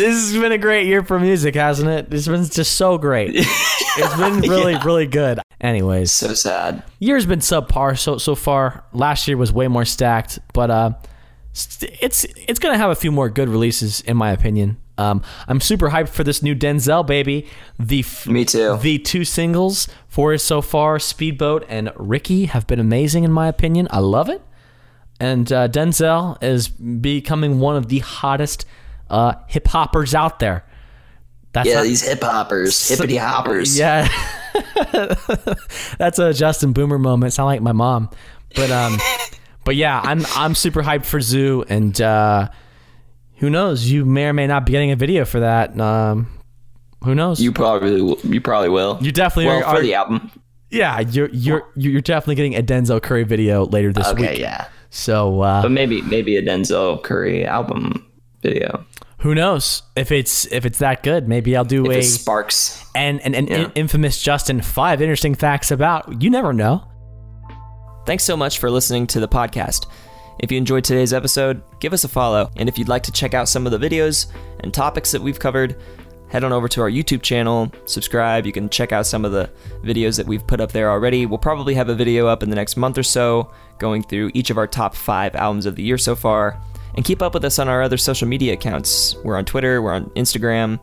Speaker 2: this has been a great year for music, hasn't it? This has been just so great. It's been really, really good. Anyways,
Speaker 3: so sad.
Speaker 2: year's been subpar so so far. Last year was way more stacked, but uh, it's it's gonna have a few more good releases in my opinion. Um, I'm super hyped for this new Denzel baby. The f-
Speaker 3: Me too.
Speaker 2: The two singles for it so far, Speedboat and Ricky, have been amazing in my opinion. I love it, and uh, Denzel is becoming one of the hottest uh, hip hoppers out there. That's
Speaker 3: Yeah,
Speaker 2: not-
Speaker 3: these hip hoppers, hippity hoppers.
Speaker 2: yeah. That's a Justin Boomer moment. Sound like my mom. But um but yeah, I'm I'm super hyped for ZUU and uh who knows? You may or may not be getting a video for that. Um who knows?
Speaker 3: You probably will- you probably will.
Speaker 2: You definitely
Speaker 3: well
Speaker 2: are,
Speaker 3: for the album.
Speaker 2: Yeah, you're you're you're definitely getting a Denzel Curry video later this
Speaker 3: Okay,
Speaker 2: week.
Speaker 3: Okay, yeah,
Speaker 2: So uh
Speaker 3: but maybe maybe a Denzel Curry album video.
Speaker 2: Who knows if it's if it's that good? Maybe I'll do
Speaker 3: If
Speaker 2: a
Speaker 3: sparks.
Speaker 2: and and, and
Speaker 3: Yeah.
Speaker 2: infamous Justin five interesting facts about. You never know.
Speaker 1: Thanks so much for listening to the podcast. If you enjoyed today's episode, give us a follow. And if you'd like to check out some of the videos and topics that we've covered, head on over to our YouTube channel, subscribe. You can check out some of the videos that we've put up there already. We'll probably have a video up in the next month or so going through each of our top five albums of the year so far. And keep up with us on our other social media accounts. We're on Twitter, we're on Instagram,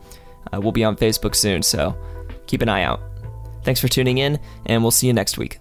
Speaker 1: uh, we'll be on Facebook soon, so keep an eye out. Thanks for tuning in, and we'll see you next week.